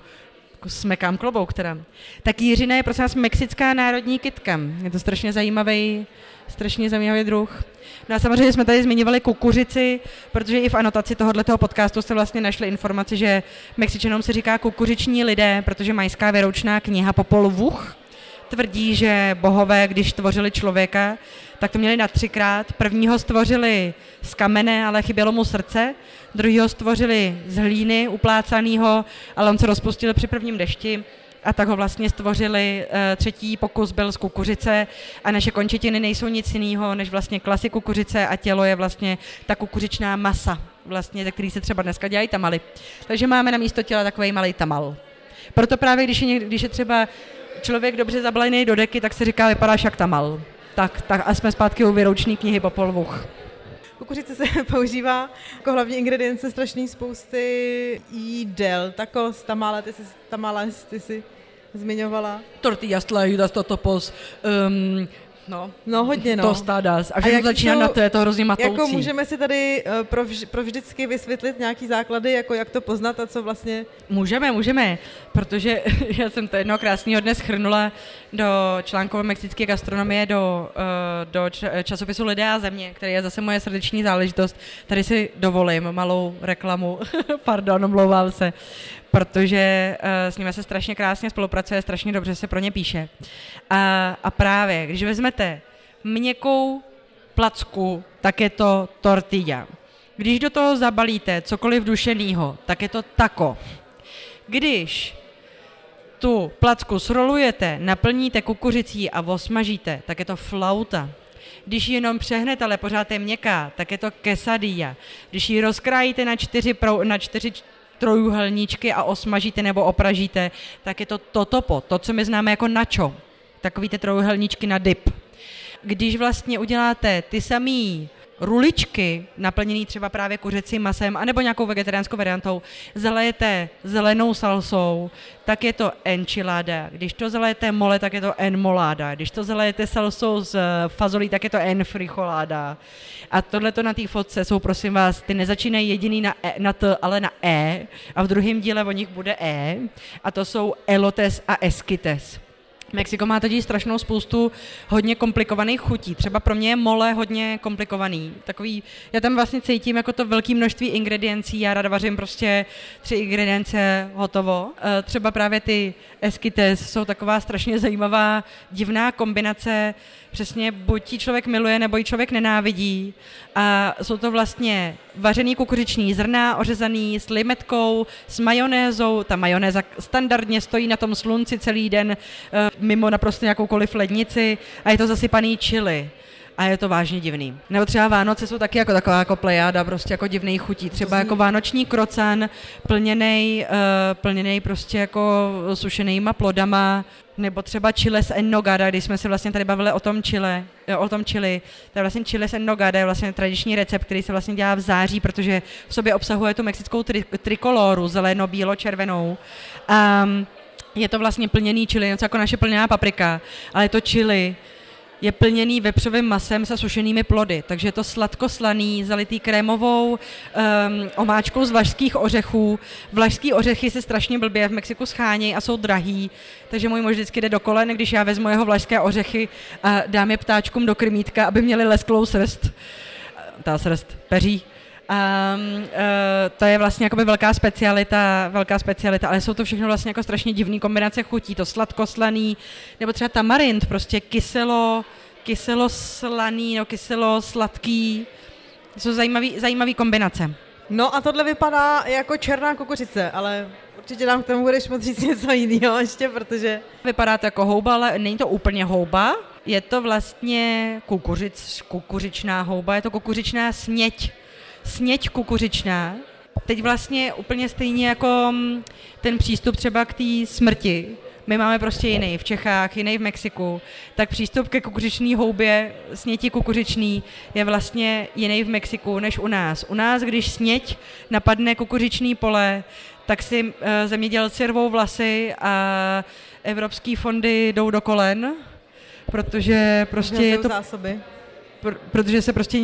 smekám klobouk teda. Tak Jiřina je prosím nás mexická národní kytka. Je to strašně zajímavý, strašně zajímavý druh. No a samozřejmě jsme tady zmiňovali kukuřici, protože i v anotaci tohoto podcastu jste vlastně našli informaci, že Mexičanům se říká kukuřiční lidé, protože majská věroučná kniha Popol Vuh tvrdí, že bohové, když tvořili člověka, tak to měli na třikrát. Prvního stvořili z kamene, ale chybělo mu srdce. Druhýho stvořili z hlíny uplácanýho, ale on se rozpustil při prvním dešti a tak ho vlastně stvořili. Eh, třetí pokus byl z kukuřice a naše končetiny nejsou nic jiného než vlastně klasy kukuřice a tělo je vlastně ta kukuřičná masa, vlastně, ze který se třeba dneska dělají tamaly. Takže máme na místo těla takový malý tamal. Proto právě, když je, když je třeba člověk dobře zabalený do deky, tak se říká, vypadáš jak tamal. Tak, tak a jsme zpátky u výroční knihy po polvuch. Kukuřice se používá jako hlavní ingredience strašný spousty jídel. Tacos, tamale, ty jsi, tamales, ty jsi zmiňovala. Tortillas tlajudas, totopos, um, No, no hodně, no. Tostadas. A všechno začíná na to, je to hrozně matoucí. Jako můžeme si tady uh, pro, vž, pro vždycky vysvětlit nějaký základy, jako jak to poznat a co vlastně... Můžeme, můžeme, protože já jsem to jednoho krásného dne schrnula do článkové mexické gastronomie, do, uh, do časopisu Lidé a země, který je zase moje srdeční záležitost. Tady si dovolím malou reklamu, pardon, omlouvám se protože uh, s nimi se strašně krásně spolupracuje, strašně dobře se pro ně píše. A, a právě, když vezmete měkkou placku, tak je to tortilla. Když do toho zabalíte cokoliv dušenýho, tak je to tako. Když tu placku srolujete, naplníte kukuřicí a osmažíte, tak je to flauta. Když ji jenom přehnete, ale pořád je měkká, tak je to quesadilla. Když ji rozkrájíte na čtyři, pro, na čtyři trojuhelníčky a osmažíte nebo opražíte, tak je to totopo, to, co my známe jako načo. Takový ty trojuhelníčky na dip. Když vlastně uděláte ty samý ruličky, naplněný třeba právě kuřecím masem, anebo nějakou vegetariánskou variantou, zalejete zelenou salsou, tak je to enchilada. Když to zalejete mole, tak je to enmolada. Když to zalejete salsou z fazolí, tak je to enfricholáda. A tohle to na té fotce jsou, prosím vás, ty nezačínají jediný na, e, na T, ale na E. A v druhém díle o nich bude E. A to jsou elotes a esquites. Mexiko má totiž strašnou spoustu hodně komplikovaných chutí. Třeba pro mě je mole hodně komplikovaný. Takový, já tam vlastně cítím jako to velké množství ingrediencí. Já ráda vařím prostě tři ingredience hotovo. E, třeba právě ty esquites jsou taková strašně zajímavá, divná kombinace přesně buď ti člověk miluje, nebo ji člověk nenávidí. A jsou to vlastně vařený kukuřiční zrna, ořezaný s limetkou, s majonézou. Ta majonéza standardně stojí na tom slunci celý den eh, mimo naprosto jakoukoliv lednici a je to zasypaný čili a je to vážně divný. Nebo třeba Vánoce jsou taky jako taková jako plejáda, prostě jako divný chutí. Třeba jako vánoční krocan, plněný, uh, plněný prostě jako sušenýma plodama, nebo třeba chile s ennogada, když jsme se vlastně tady bavili o tom chile, eh, o tom chili. To je vlastně chile s ennogada, je vlastně tradiční recept, který se vlastně dělá v září, protože v sobě obsahuje tu mexickou tri- trikoloru, zeleno, bílo, červenou. Um, je to vlastně plněný chili, něco jako naše plněná paprika, ale je to chili, je plněný vepřovým masem se sušenými plody, takže je to sladko-slaný, zalitý krémovou um, omáčkou z vlašských ořechů. Vlašský ořechy se strašně blbě v Mexiku schánějí a jsou drahý, takže můj muž vždycky jde do kolen, když já vezmu jeho vlašské ořechy a dám je ptáčkům do krmítka, aby měli lesklou srst. Ta srst peří. Um, uh, to je vlastně jakoby velká specialita, velká specialita, ale jsou to všechno vlastně jako strašně divné kombinace chutí, to sladkoslaný, nebo třeba tamarind, prostě kyselo, kyselo slaný, no kyselo sladký, jsou zajímavý, zajímavý kombinace. No a tohle vypadá jako černá kukuřice, ale určitě nám k tomu budeš moct říct něco jiného ještě, protože... Vypadá to jako houba, ale není to úplně houba, je to vlastně kukuřic, kukuřičná houba, je to kukuřičná sněť sněť kukuřičná. Teď vlastně úplně stejně jako mm, ten přístup třeba k té smrti, my máme prostě jiný v Čechách, jiný v Mexiku, tak přístup ke kukuřičný houbě, sněti kukuřičný, je vlastně jiný v Mexiku než u nás. U nás, když sněť napadne kukuřičný pole, tak si uh, zemědělci rvou vlasy a evropské fondy jdou do kolen, protože prostě je to... zásoby pr- protože se prostě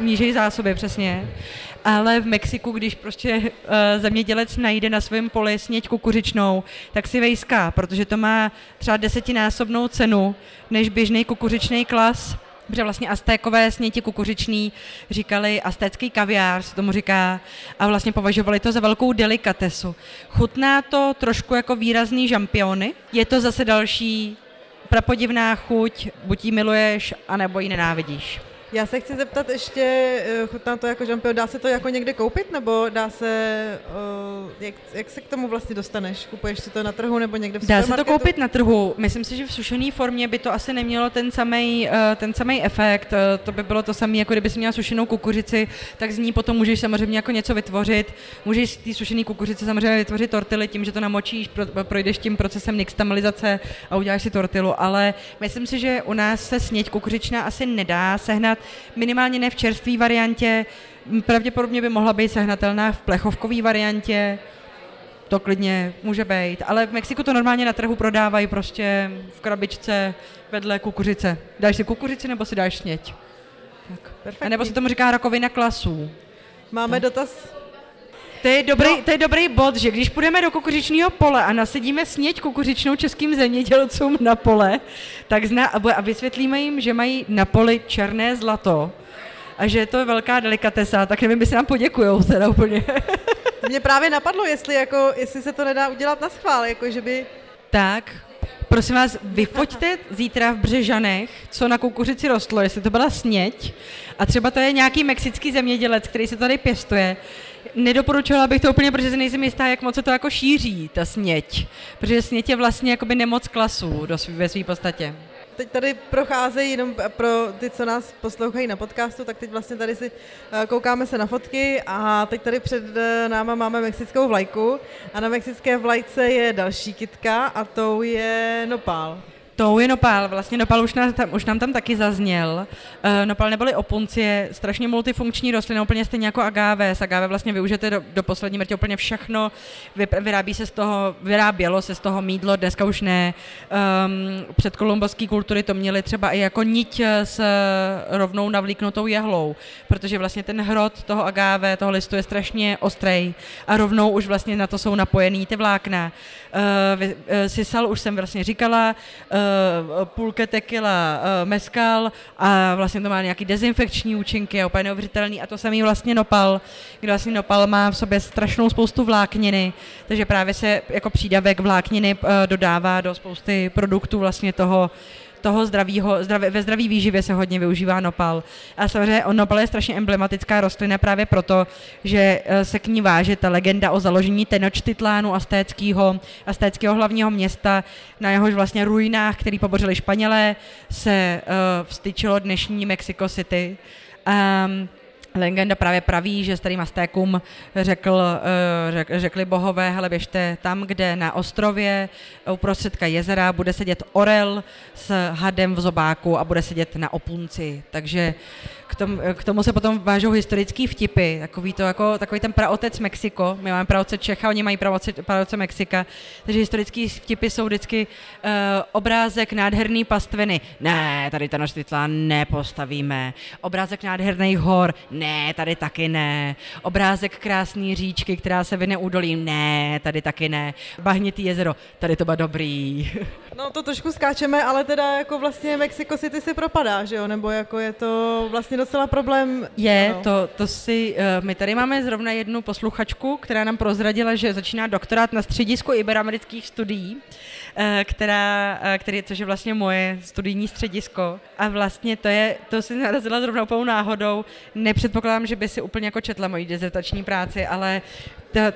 nížejí zásoby, přesně. Ale v Mexiku, když prostě uh, zemědělec najde na svém poli sněť kukuřičnou, tak si vejská, protože to má třeba desetinásobnou cenu než běžný kukuřičný klas, protože vlastně aztékové sněti kukuřičný říkali aztécký kaviár, se tomu říká, a vlastně považovali to za velkou delikatesu. Chutná to trošku jako výrazný žampiony, je to zase další prapodivná chuť, buď ji miluješ, anebo ji nenávidíš. Já se chci zeptat ještě, eh, chutná to jako žampion, dá se to jako někde koupit, nebo dá se, uh, jak, jak se k tomu vlastně dostaneš? Kupuješ si to na trhu nebo někde v Dá se to koupit na trhu. Myslím si, že v sušené formě by to asi nemělo ten samý uh, ten samý efekt. To by bylo to samé, jako kdyby si měla sušenou kukuřici, tak z ní potom můžeš samozřejmě jako něco vytvořit. Můžeš z té sušené kukuřice samozřejmě vytvořit tortily tím, že to namočíš, pro, projdeš tím procesem nixtamalizace a uděláš si tortilu, ale myslím si, že u nás se sněť kukuřičná asi nedá sehnat minimálně ne v čerstvé variantě, pravděpodobně by mohla být sehnatelná v plechovkové variantě, to klidně může být, ale v Mexiku to normálně na trhu prodávají prostě v krabičce vedle kukuřice. Dáš si kukuřici nebo si dáš sněť? Tak. A nebo se tomu říká rakovina klasů. Máme tak. dotaz to je, dobrý, no. to je dobrý bod, že když půjdeme do kukuřičního pole a nasedíme sněť kukuřičnou českým zemědělcům na pole, tak zna, a vysvětlíme jim, že mají na poli černé zlato a že je to velká delikatesa, tak nevím, jestli nám poděkujou teda úplně. Mě právě napadlo, jestli, jako, jestli se to nedá udělat na schvál, jako že by... Tak, prosím vás, vyfoďte zítra v Břežanech, co na kukuřici rostlo, jestli to byla sněť a třeba to je nějaký mexický zemědělec, který se tady pěstuje, Nedoporučovala bych to úplně, protože si nejsem jistá, jak moc se to jako šíří, ta sněť. Protože sněť je vlastně jakoby nemoc klasů do svý, ve své podstatě. Teď tady procházejí jenom pro ty, co nás poslouchají na podcastu, tak teď vlastně tady si eh, koukáme se na fotky a teď tady před eh, náma máme mexickou vlajku a na mexické vlajce je další kitka a tou je nopál. Tou je nopál, vlastně nopál už, nás tam, už nám tam taky zazněl. Uh, nopál neboli opuncie, strašně multifunkční rostlina, úplně stejně jako agave. S agave vlastně využijete do, do poslední mrtě úplně všechno, vyrábí se z toho, vyrábělo se z toho mídlo, dneska už ne. Um, před kolumbovské kultury to měli třeba i jako niť s rovnou navlíknutou jehlou, protože vlastně ten hrot toho agave, toho listu je strašně ostrý a rovnou už vlastně na to jsou napojený ty vlákna. Uh, sisal už jsem vlastně říkala, uh, půlke tequila, uh, meskal a vlastně to má nějaký dezinfekční účinky a úplně neuvěřitelný a to samý vlastně nopal, kde vlastně nopal má v sobě strašnou spoustu vlákniny, takže právě se jako přídavek vlákniny uh, dodává do spousty produktů vlastně toho toho zdravího, zdraví, ve zdraví výživě se hodně využívá nopal. A samozřejmě nopal je strašně emblematická rostlina právě proto, že eh, se k ní váže ta legenda o založení Tenochtitlánu aztéckého, aztéckého hlavního města, na jehož vlastně ruinách, který pobořili Španělé, se uh, vstyčilo dnešní Mexico City. Um, Legenda právě praví, že starým Aztékům řekl, eh, řek, řekli bohové, hele běžte tam, kde na ostrově uprostředka jezera bude sedět orel s hadem v zobáku a bude sedět na opunci. Takže k tomu, k tomu se potom vážou historický vtipy, takový, to jako, takový ten praotec Mexiko, my máme praotce Čecha, oni mají praotce, praotce Mexika, takže historický vtipy jsou vždycky uh, obrázek nádherný pastviny, ne, tady ten Tenochtitlan nepostavíme, obrázek nádherných hor, ne, tady taky ne, obrázek krásný říčky, která se vyne údolí, ne, tady taky ne, bahnitý jezero, tady to bude dobrý. No to trošku skáčeme, ale teda jako vlastně Mexico City si propadá, že jo, nebo jako je to vlastně docela problém. Je, to, to si, uh, my tady máme zrovna jednu posluchačku, která nám prozradila, že začíná doktorát na středisku iberoamerických studií, uh, která, uh, který, což je vlastně moje studijní středisko. A vlastně to je, to si narazila zrovna úplnou náhodou. Nepředpokládám, že by si úplně jako četla moji dezertační práci, ale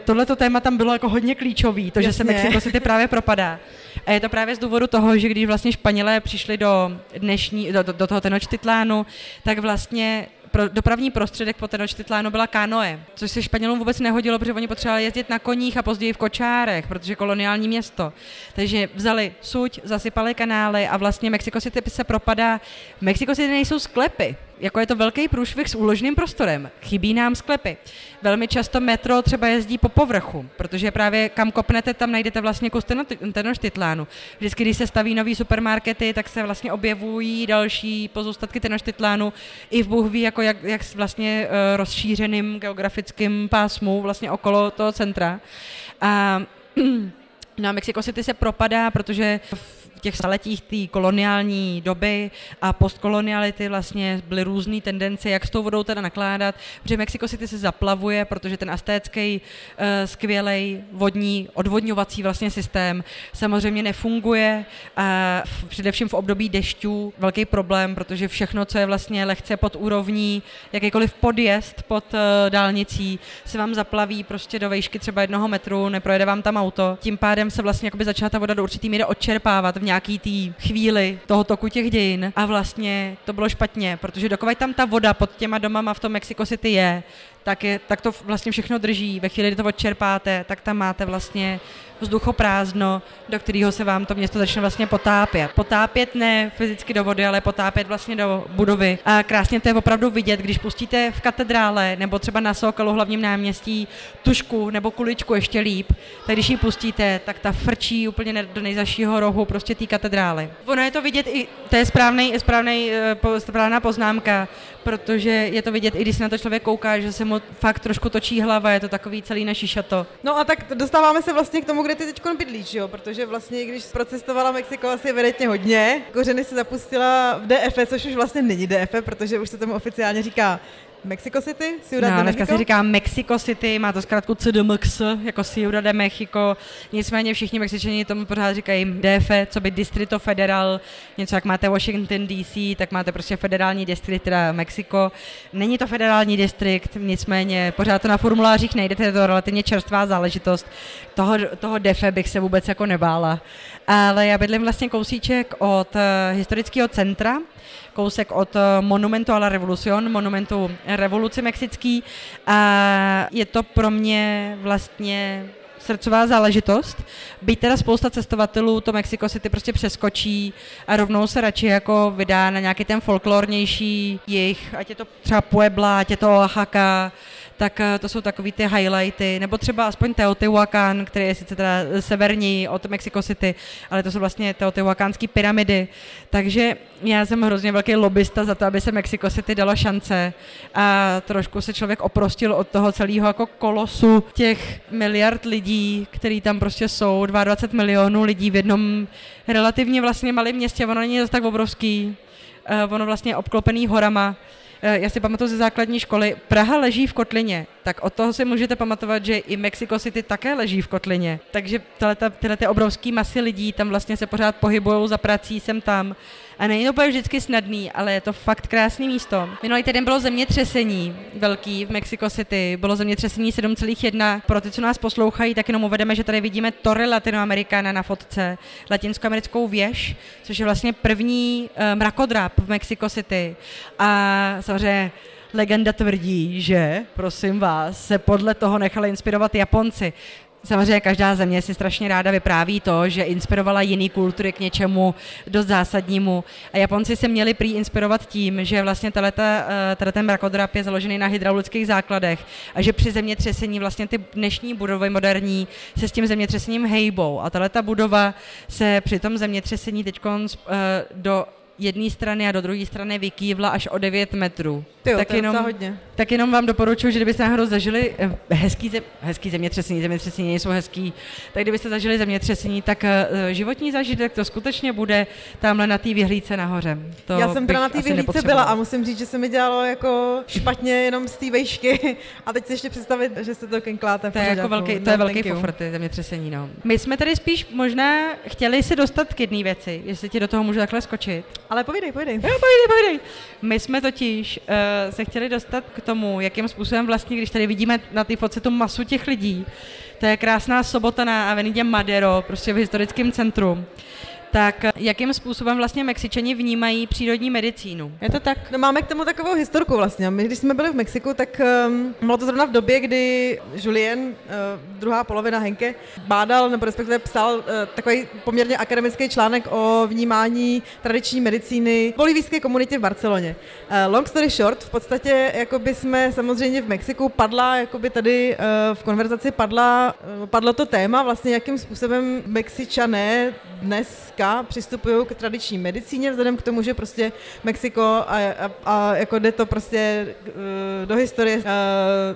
tohleto téma tam bylo jako hodně klíčový, to, Jasně. že se Mexiko City právě propadá. A je to právě z důvodu toho, že když vlastně Španělé přišli do dnešní, do, do, do toho Tenochtitlánu, tak vlastně pro, dopravní prostředek po Tenochtitlánu byla kanoe, což se Španělům vůbec nehodilo, protože oni potřebovali jezdit na koních a později v kočárech, protože koloniální město. Takže vzali suť, zasypali kanály a vlastně Mexiko City se propadá. V Mexiko City nejsou sklepy, jako je to velký průšvih s úložným prostorem. Chybí nám sklepy. Velmi často metro třeba jezdí po povrchu, protože právě kam kopnete, tam najdete vlastně kus Tenochtitlánu. Vždycky, když se staví nový supermarkety, tak se vlastně objevují další pozůstatky Tenochtitlánu i v Bůh jako jak, jak vlastně uh, rozšířeným geografickým pásmu vlastně okolo toho centra. A No a Mexico City se propadá, protože v těch staletích té koloniální doby a postkoloniality vlastně byly různé tendence, jak s tou vodou teda nakládat, protože Mexico City se zaplavuje, protože ten astécký uh, skvělý vodní odvodňovací vlastně systém samozřejmě nefunguje a především v období dešťů velký problém, protože všechno, co je vlastně lehce pod úrovní, jakýkoliv podjezd pod uh, dálnicí, se vám zaplaví prostě do výšky třeba jednoho metru, neprojede vám tam auto. Tím pádem se vlastně začala ta voda do určitý míry odčerpávat v nějaký té chvíli toho toku těch dějin a vlastně to bylo špatně, protože dokud tam ta voda pod těma domama v tom Mexico City je, tak, je, tak to vlastně všechno drží. Ve chvíli, kdy to odčerpáte, tak tam máte vlastně vzduchoprázdno, do kterého se vám to město začne vlastně potápět. Potápět ne fyzicky do vody, ale potápět vlastně do budovy. A krásně to je opravdu vidět, když pustíte v katedrále nebo třeba na Sokalu hlavním náměstí tušku nebo kuličku ještě líp, tak když ji pustíte, tak ta frčí úplně do nejzašího rohu prostě té katedrály. Ono je to vidět i, to je správný, správný, eh, správná poznámka, protože je to vidět, i když se na to člověk kouká, že se mu fakt trošku točí hlava, je to takový celý naší šato. No a tak dostáváme se vlastně k tomu, kde ty teď bydlíš, jo? protože vlastně když procestovala Mexiko asi evidentně hodně, kořeny se zapustila v DF, což už vlastně není DF, protože už se tomu oficiálně říká Mexico City? Ciudad no, de dneska Mexico? se říká Mexico City, má to zkrátku CDMX, jako Ciudad de Mexico, nicméně všichni Mexičani tomu pořád říkají DF, co by Distrito Federal, něco jak máte Washington DC, tak máte prostě federální distrikt, teda Mexiko. Není to federální distrikt, nicméně pořád to na formulářích nejde, to je to relativně čerstvá záležitost. Toho, toho DF bych se vůbec jako nebála. Ale já bydlím vlastně kousíček od uh, historického centra, kousek od eh, Monumentu a la Revolución, monumentu revoluci mexický. A je to pro mě vlastně srdcová záležitost. Byť teda spousta cestovatelů to Mexico City prostě přeskočí a rovnou se radši jako vydá na nějaký ten folklornější jich, ať je to třeba Puebla, ať je to Oaxaca, tak eh, to jsou takový ty highlighty, nebo třeba aspoň Teotihuacan, který je sice teda severní od Mexico City, ale to jsou vlastně teotihuacánské pyramidy. Takže já jsem hrozně velký lobbysta za to, aby se Mexico City dalo šance a trošku se člověk oprostil od toho celého jako kolosu těch miliard lidí, který tam prostě jsou, 22 milionů lidí v jednom relativně vlastně malém městě, ono není zase tak obrovský, uh, ono vlastně obklopený horama, Eh, já si pamatuju ze základní školy, Praha leží v kotlině, tak od toho si můžete pamatovat, že i Mexico City také leží v kotlině. Takže tyhle, tyhle ty obrovské masy lidí tam vlastně se pořád pohybují za prací sem tam A není to vždycky snadný, ale je to fakt krásný místo. Minulý týden bylo zemětřesení velký v Mexico City. Bylo zemětřesení 7,1. Pro ty, co nás poslouchají, tak jenom uvedeme, že tady vidíme Torre Latinoamericana na fotce, latinskoamerickou věž, což je vlastně první uh, mrakodrap v Mexico City. A samozřejmě legenda tvrdí, že, prosím vás, se podle toho nechali inspirovat Japonci. Samozřejmě každá země si strašně ráda vypráví to, že inspirovala jiný kultury k něčemu dost zásadnímu. A Japonci se měli prý inspirovat tím, že vlastně taleta, eh, ten mrakodrap je založený na hydraulických základech a že při zemětřesení vlastně ty dnešní budovy moderní se s tím zemětřesením hejbou. A tato budova se při tom zemětřesení teď eh, do jedné strany a do druhé strany vykývla až o 9 metrů. Tyjo, tak, to jenom, hodně. tak jenom vám doporučuji, že kdybyste náhodou zažili eh, hezký, zem, hezký zemětřesení, zemětřesení nejsou hezký, tak kdybyste zažili zemětřesení, tak uh, životní zážitek to skutečně bude tamhle na té vyhlídce nahoře. To Já jsem teda na té vyhlídce byla a musím říct, že se mi dělalo jako špatně jenom z té vejšky a teď si ještě představit, že se to kenkláte. To je jako velký, to je no, velký fofr, ty zemětřesení. No. My jsme tady spíš možná chtěli si dostat k jedné věci, jestli ti do toho můžu takhle skočit. Ale povídej, povídej. Jo, povídej, povídej. My jsme totiž uh, se chtěli dostat k tomu, jakým způsobem vlastně, když tady vidíme na té fotce tu masu těch lidí, to je krásná sobota na Avenidě Madero, prostě v historickém centru tak jakým způsobem vlastně Mexičani vnímají přírodní medicínu? Je to tak? No máme k tomu takovou historku vlastně. My, když jsme byli v Mexiku, tak um, bylo to zrovna v době, kdy Julien, uh, druhá polovina Henke, bádal, nebo respektive psal uh, takový poměrně akademický článek o vnímání tradiční medicíny v bolivijské komunitě v Barceloně. Uh, long story short, v podstatě jakoby jsme samozřejmě v Mexiku padla, jakoby tady uh, v konverzaci padla, uh, padlo to téma vlastně, jakým způsobem Mexičané dnes Mexika přistupují k tradiční medicíně, vzhledem k tomu, že prostě Mexiko a, a, a jako jde to prostě uh, do historie uh,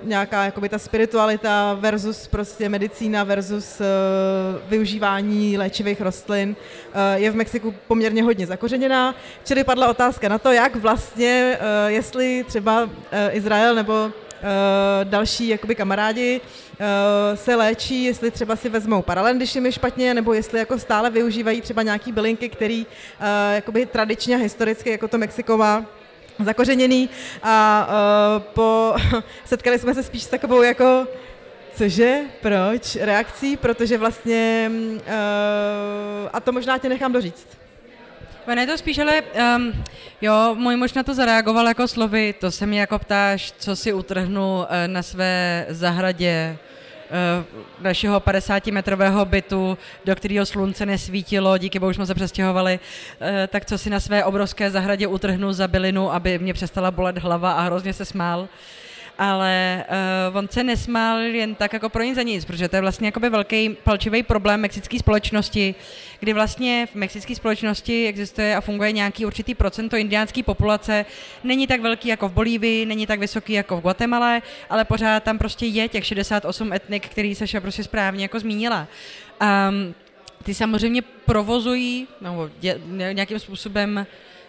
nějaká jakoby ta spiritualita versus prostě medicína versus uh, využívání léčivých rostlin je v Mexiku poměrně hodně zakořeněná. Čili padla otázka na to, jak vlastně, jestli třeba Izrael nebo Eh, další jakoby kamarádi uh, se léčí, jestli třeba si vezmou paralen, když jim je špatně, nebo jestli jako stále využívají třeba nějaký bylinky, který uh, jakoby tradičně a historicky, jako to Mexiko má, zakořeněný a uh, po, setkali jsme se spíš s takovou jako cože, proč, reakcí, protože vlastně, uh, a to možná tě nechám doříct. Ono je to spíš, ale um, jo, můj muž na to zareagoval jako slovy, to se mi jako ptáš, co si utrhnu uh, na své zahradě našeho 50-metrového bytu, do kterého slunce nesvítilo, díky bohu jsme se přestěhovali, uh, tak co si na své obrovské zahradě utrhnu za bylinu, aby mě přestala bolet hlava a hrozně se smál. Ale uh, on se nesmál jen tak jako pro nic za nic, protože to je vlastně jakoby velký palčivý problém mexické společnosti, kdy vlastně v mexické společnosti existuje a funguje nějaký určitý procento indiánské populace, není tak velký jako v Bolívii, není tak vysoký jako v Guatemala, ale pořád tam prostě je těch 68 etnik, který se prostě správně jako zmínila. Um, ty samozřejmě provozují, nebo dě, nějakým způsobem,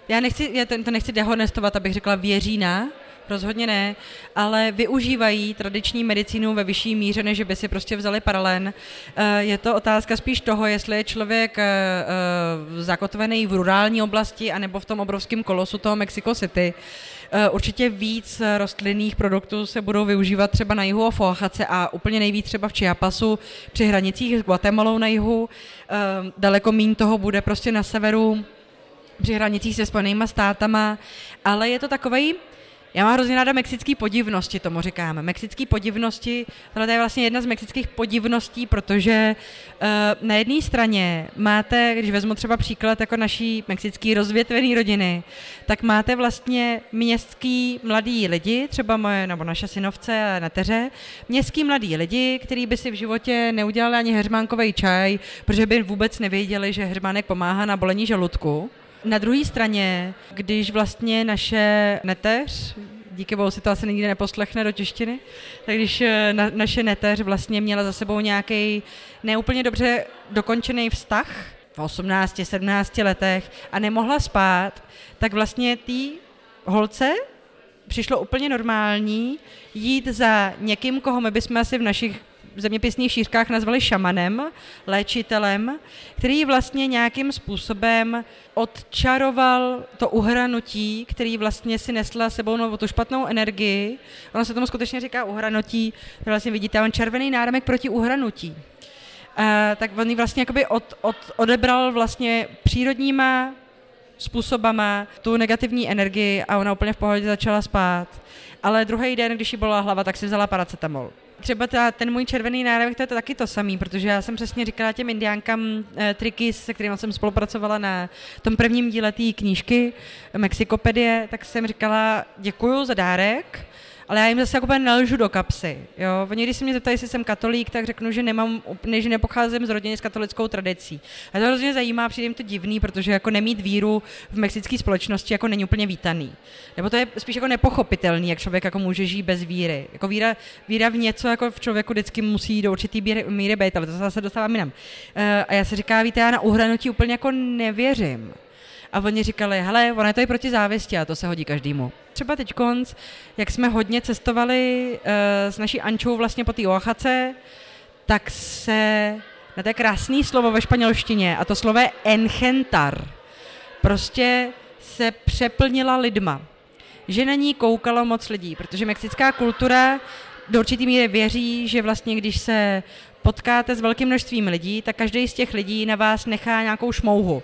já nechci, já to, to nechci dehonestovat, abych řekla věřína, rozhodně ne, ale využívají tradiční medicínu ve vyšší míře, než by si prostě vzali paralén. Eh, je to otázka spíš toho, jestli je člověk eh, eh, zakotvený v rurální oblasti anebo v tom obrovském kolosu toho Mexico City. Určitě víc rostlinných produktů se budou využívat třeba na jihu Oaxace a úplně nejvíc třeba v Chiapasu při hranicích s Guatemalou na jihu. Daleko méně toho bude prostě na severu při hranicích se Spojenýma státama, ale je to takový já mám hrozně ráda mexické podivnosti, tomu říkáme. Mexické podivnosti, tohle je vlastně jedna z mexických podivností, protože uh, na jedné straně máte, když vezmu třeba příklad jako naší mexický rozvětvený rodiny, tak máte vlastně městský mladý lidi, třeba moje nebo naše synovce a neteře, městský mladý lidi, který by si v životě neudělali ani heřmánkový čaj, protože by vůbec nevěděli, že heřmánek pomáhá na bolení žaludku. Na druhé straně, když vlastně naše neteř, díky bohu si to asi nikdy neposlechne do češtiny, tak když eh, na, naše neteř vlastně měla za sebou nějaký neúplně dobře dokončený vztah v 18, 17 letech a nemohla spát, tak vlastně té holce přišlo úplně normální jít za někým, koho my bychom asi v našich zeměpisných šířkách nazvali šamanem, léčitelem, který vlastně nějakým způsobem odčaroval to uhranutí, který vlastně si nesla sebou no, tu špatnou energii. Ono se tomu skutečně říká uhranutí, vlastně vidíte, on červený náramek proti uhranutí. Uh, tak on ji vlastně jakoby od, od, odebral vlastně přírodníma způsobama tu negativní energii a ona úplně v pohodě začala spát. Ale druhý den, když jí byla hlava, tak si vzala paracetamol. Třeba ta, ten můj červený náramek, to je to taky to samý, protože já jsem přesně říkala těm indiánkám e, triky, se kterými jsem spolupracovala na tom prvním díle té knížky Mexikopedie, tak jsem říkala děkuju za dárek, ale já jim zase jako nelžu do kapsy. Jo? Oni, když se mě zeptají, jestli jsem katolík, tak řeknu, že, nemám, ne, že nepocházím z rodiny s katolickou tradicí. A to hrozně zajímá, přijde jim to divný, protože jako nemít víru v mexické společnosti jako není úplně vítaný. Nebo to je spíš jako nepochopitelný, jak člověk jako může žít bez víry. Jako víra, víra v něco jako v člověku vždycky musí do určitý míry, míry být, ale to se zase dostávám jinam. Uh, a já se říká, víte, já na uhranutí úplně jako nevěřím. A oni říkali, hele, ono je to i proti závisti a to se hodí každému. Třeba teď konc, jak jsme hodně cestovali uh, s naší Ančou vlastně po té Oaxace, tak se na té krásné slovo ve španělštině, a to slovo je enchentar, prostě se přeplnila lidma. Že na ní koukalo moc lidí, protože mexická kultura do určitý míry věří, že vlastně když se potkáte s velkým množstvím lidí, tak každý z těch lidí na vás nechá nějakou šmouhu.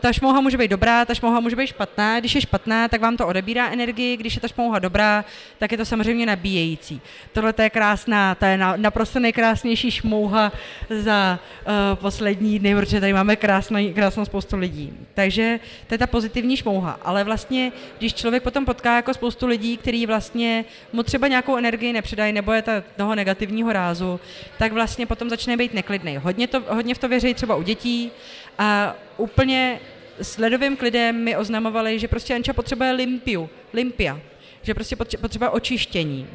Ta šmouha může být dobrá, ta šmouha může být špatná. Když je špatná, tak vám to odebírá energii, když je ta šmouha dobrá, tak je to samozřejmě nabíjející. Tohle je krásná, to je naprosto nejkrásnější šmouha za uh, poslední dny, protože tady máme krásnou, krásnou spoustu lidí. Takže to je ta pozitivní šmouha. Ale vlastně, když člověk potom potká jako spoustu lidí, kteří vlastně mu třeba nějakou energii nepředají, nebo je to toho negativního rázu, tak vlastně potom začne být neklidný. Hodně, to, hodně v to věří třeba u dětí a úplně s ledovým klidem mi oznamovali, že prostě Anča potřebuje limpiu, limpia, že prostě potřebuje očištění.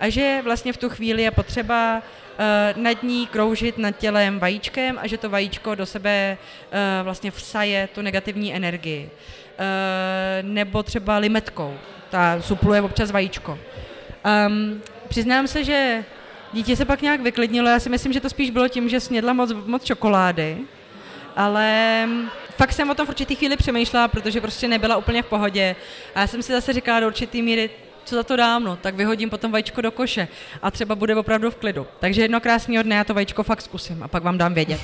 A že vlastně v tu chvíli je potřeba uh, nad ní kroužit nad tělem vajíčkem a že to vajíčko do sebe uh, vlastně vsaje tu negativní energii. Uh, nebo třeba limetkou, ta supluje občas vajíčko. Um, přiznám se, že dítě se pak nějak vyklidnilo, já si myslím, že to spíš bylo tím, že snědla moc, moc čokolády, ale fakt jsem o tom v určitý chvíli přemýšlela, protože prostě nebyla úplně v pohodě. A já jsem si zase říkala do určitý míry, co za to dám, no, tak vyhodím potom vajíčko do koše a třeba bude opravdu v klidu. Takže jedno krásného dne já to vajíčko fakt zkusím a pak vám dám vědět.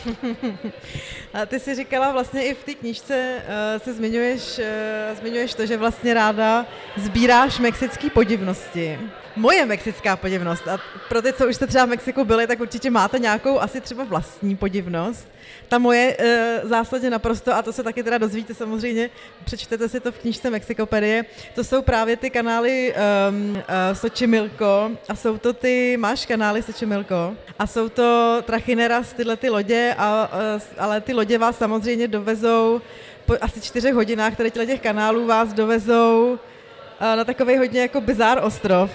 a ty si říkala vlastně i v té knižce, uh, se zmiňuješ, uh, zmiňuješ to, že vlastně ráda sbíráš mexické podivnosti moje mexická podivnost. A pro ty, co už jste třeba v Mexiku byli, tak určitě máte nějakou asi třeba vlastní podivnost. Ta moje e, zásadně naprosto, a to se taky teda dozvíte samozřejmě, přečtete si to v knižce Mexikopedie, to jsou právě ty kanály um, uh, Sočimilko a jsou to ty, máš kanály Sočimilko a jsou to Trachineras, tyhle ty lodě, a, uh, ale ty lodě vás samozřejmě dovezou po asi čtyřech hodinách tady těch kanálů vás dovezou na takový hodně jako bizár ostrov.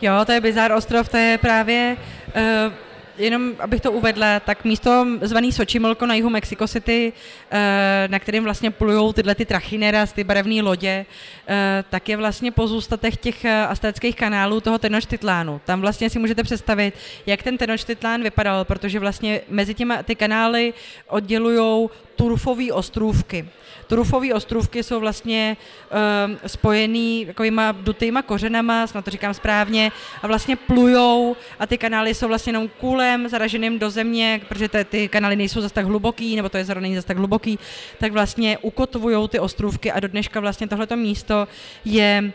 Jo, to je bizár ostrov, to je právě uh, jenom abych to uvedla, tak místo zvaný Sočimilko na jihu Mexico City, eh, na kterým vlastně plují tyhle ty trachineras, ty barevné lodě, eh, tak je vlastně pozůstatek těch aztéckých kanálů toho Tenochtitlánu. Tam vlastně si můžete představit, jak ten Tenochtitlán vypadal, protože vlastně mezi těma ty kanály oddělují turfové ostrůvky. Turufové ostrůvky jsou vlastně um, spojený takovýma dutýma kořenama, snad to říkám správně, a vlastně plujou a ty kanály jsou vlastně jenom kulem zaraženým do země, protože ty, ty kanály nejsou zase tak hluboký, nebo to jezero není zase tak hluboký, tak vlastně ukotvují ty ostrůvky a do dneška vlastně tohleto místo je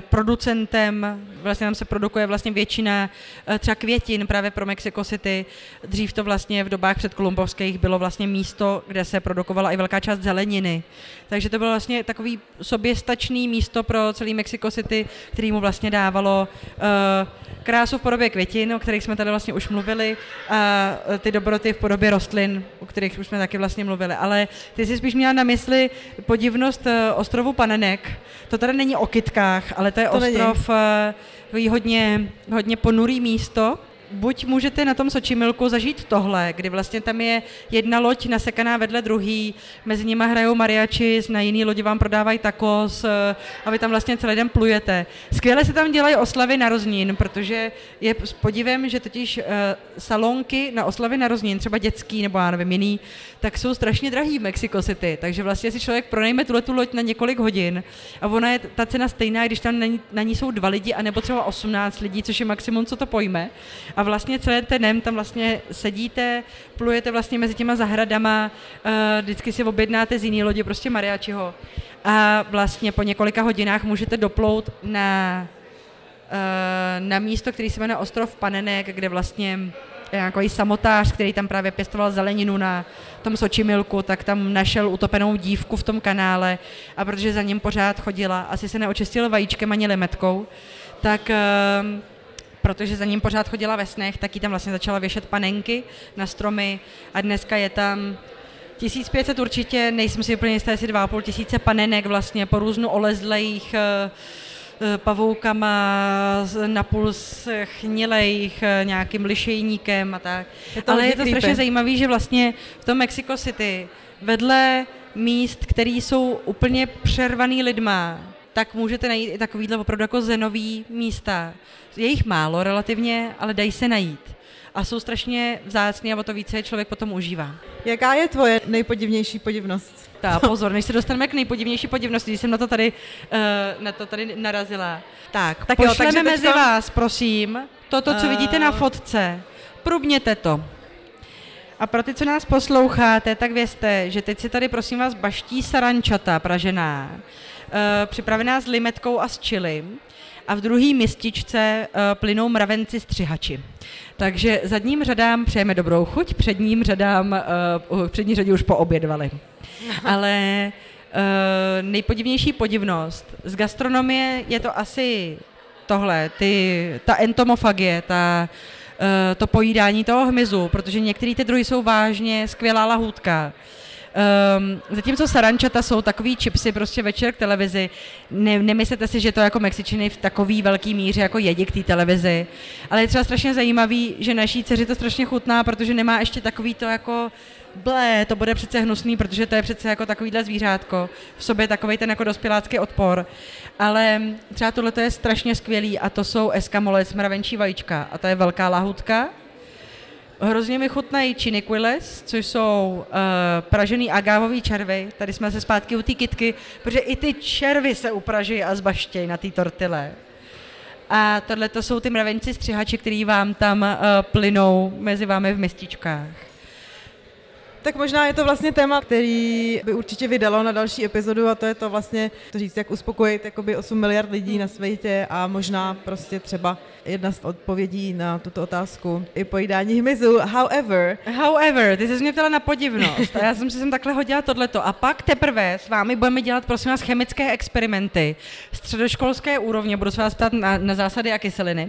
producentem, vlastně tam se produkuje vlastně většina eh, třeba květin právě pro Mexico City. Dřív to vlastně v dobách předkolumbovských bylo vlastně místo, kde se produkovala i velká část zeleniny. Takže to bylo vlastně takový soběstačný místo pro celý Mexico City, který mu vlastně dávalo uh, krásu v podobě květin, o kterých jsme tady vlastně už mluvili, a ty dobroty v podobě rostlin, o kterých už jsme taky vlastně mluvili. Ale ty jsi spíš měla na mysli podivnost ostrovu Panenek. To tady není o kytkách, ale to je to ostrov není. Eh, hodně, hodně ponurý místo, buď můžete na tom Sočimilku zažít tohle, kdy vlastně tam je jedna loď nasekaná vedle druhý, mezi nimi hrajou mariači, na jiný lodi vám prodávají tacos eh, a vy tam vlastně celý den plujete. Skvěle se tam dělají oslavy naroznín, protože je s podivem, že totiž uh, salonky na oslavy naroznín, třeba dětský nebo já nevím, jiný, tak jsou strašně drahý v Mexico City, takže vlastně si člověk pronajme tuhle tu loď na několik hodin a ona je ta cena stejná, když tam na ní, na ní jsou dva lidi a nebo třeba 18 lidí, což je maximum, co to pojme. Vlastně celý ten den tam vlastně sedíte, plujete vlastně mezi těma zahradama, uh, vždycky si objednáte z jiný lodi, prostě mariačiho. A vlastně po několika hodinách můžete doplout na, uh, na místo, který se jmenuje Ostrov Panenek, kde vlastně nějaký samotář, který tam právě pěstoval zeleninu na tom Sočimilku, tak tam našel utopenou dívku v tom kanále a protože za ním pořád chodila, asi se neočistil vajíčkem ani limetkou, tak uh, protože za ním pořád chodila ve snech, tak jí tam vlastně začala věšet panenky na stromy a dneska je tam 1500 určitě, nejsem si úplně jistá, jestli 2,5 tisíce panenek vlastně po různu olezlejch eh, eh, pavoukama, napůl schnilejch, eh, nějakým lišejníkem a tak. Je to Ale je to strašně zajímavé, že vlastně v tom Mexico City vedle míst, které jsou úplně přervaný lidma, tak můžete najít i takovýhle opravdu jako zenový místa. Je jich málo relativně, ale dají se najít. A jsou strašně vzácný a o to více člověk potom užívá. Jaká je tvoje nejpodivnější podivnost? Tak pozor, než se dostaneme k nejpodivnější podivnosti, když jsem na to tady, uh, na to tady narazila. Tak, tak pošleme jo, mezi teďka... vás, prosím, toto, co uh... vidíte na fotce. Průbněte to. A pro ty, co nás posloucháte, tak vězte, že teď si tady prosím vás baští sarančata pražená, uh, připravená s limetkou a s čili. A v druhé mističce uh, plynou mravenci střihači. Takže zadním řadám přejeme dobrou chuť, předním řadám, uh, přední řadě už poobědvali. Ale uh, nejpodivnější podivnost z gastronomie je to asi tohle, ty, ta entomofagie, ta, to pojídání toho hmyzu, protože některé ty druhy jsou vážně skvělá lahůdka. Um, zatímco sarančata jsou takový čipsy prostě večer k televizi, ne, nemyslete si, že to jako Mexičiny v takový velký míře jako jedí k té televizi, ale je třeba strašně zajímavý, že naší dceři to strašně chutná, protože nemá ještě takový to jako ble, to bude přece hnusný, protože to je přece jako takovýhle zvířátko, v sobě takový ten jako dospělácký odpor. Ale třeba tohle je strašně skvělý a to jsou eskamole, mravenčí vajíčka a to je velká lahutka, Hrozně mi chutnají chiniquiles, což jsou uh, pražený agávový červy. Tady jsme se zpátky u té kitky, protože i ty červy se upraží a zbaštějí na té tortile. A tohle to jsou ty mravenci střihači, který vám tam uh, plynou mezi vámi v mističkách. Tak možná je to vlastně téma, který by určitě vydalo na další epizodu a to je to vlastně, to říct, jak uspokojit jakoby 8 miliard lidí na světě a možná prostě třeba jedna z odpovědí na tuto otázku i pojídání hmyzu. However... However, ty jsi mě ptala na podivnost a já jsem si sem takhle hodila tohleto. A pak teprve s vámi budeme dělat, prosím vás, chemické experimenty středoškolské úrovně. Budu se vás ptát na, na zásady a kyseliny.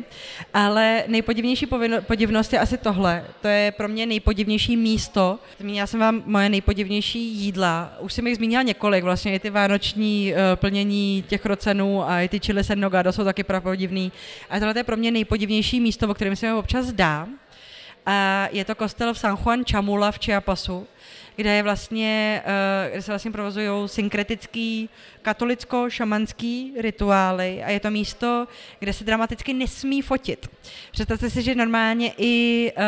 Ale nejpodivnější podivnost je asi tohle. To je pro mě nejpodivnější místo. Zmínila jsem vám moje nejpodivnější jídla. Už jsem jich zmínila několik, vlastně i ty vánoční uh, plnění těch rocenů a i ty chili sen nogado jsou taky pravdivný. A tohle je pro mě nejpodivnější místo, o kterém se mi občas zdá. A je to kostel v San Juan Chamula v Chiapasu, kde, je vlastně, eh, kde se vlastně provozují synkretický katolicko-šamanský rituály a je to místo, kde se dramaticky nesmí fotit. Představte si, že normálně i uh,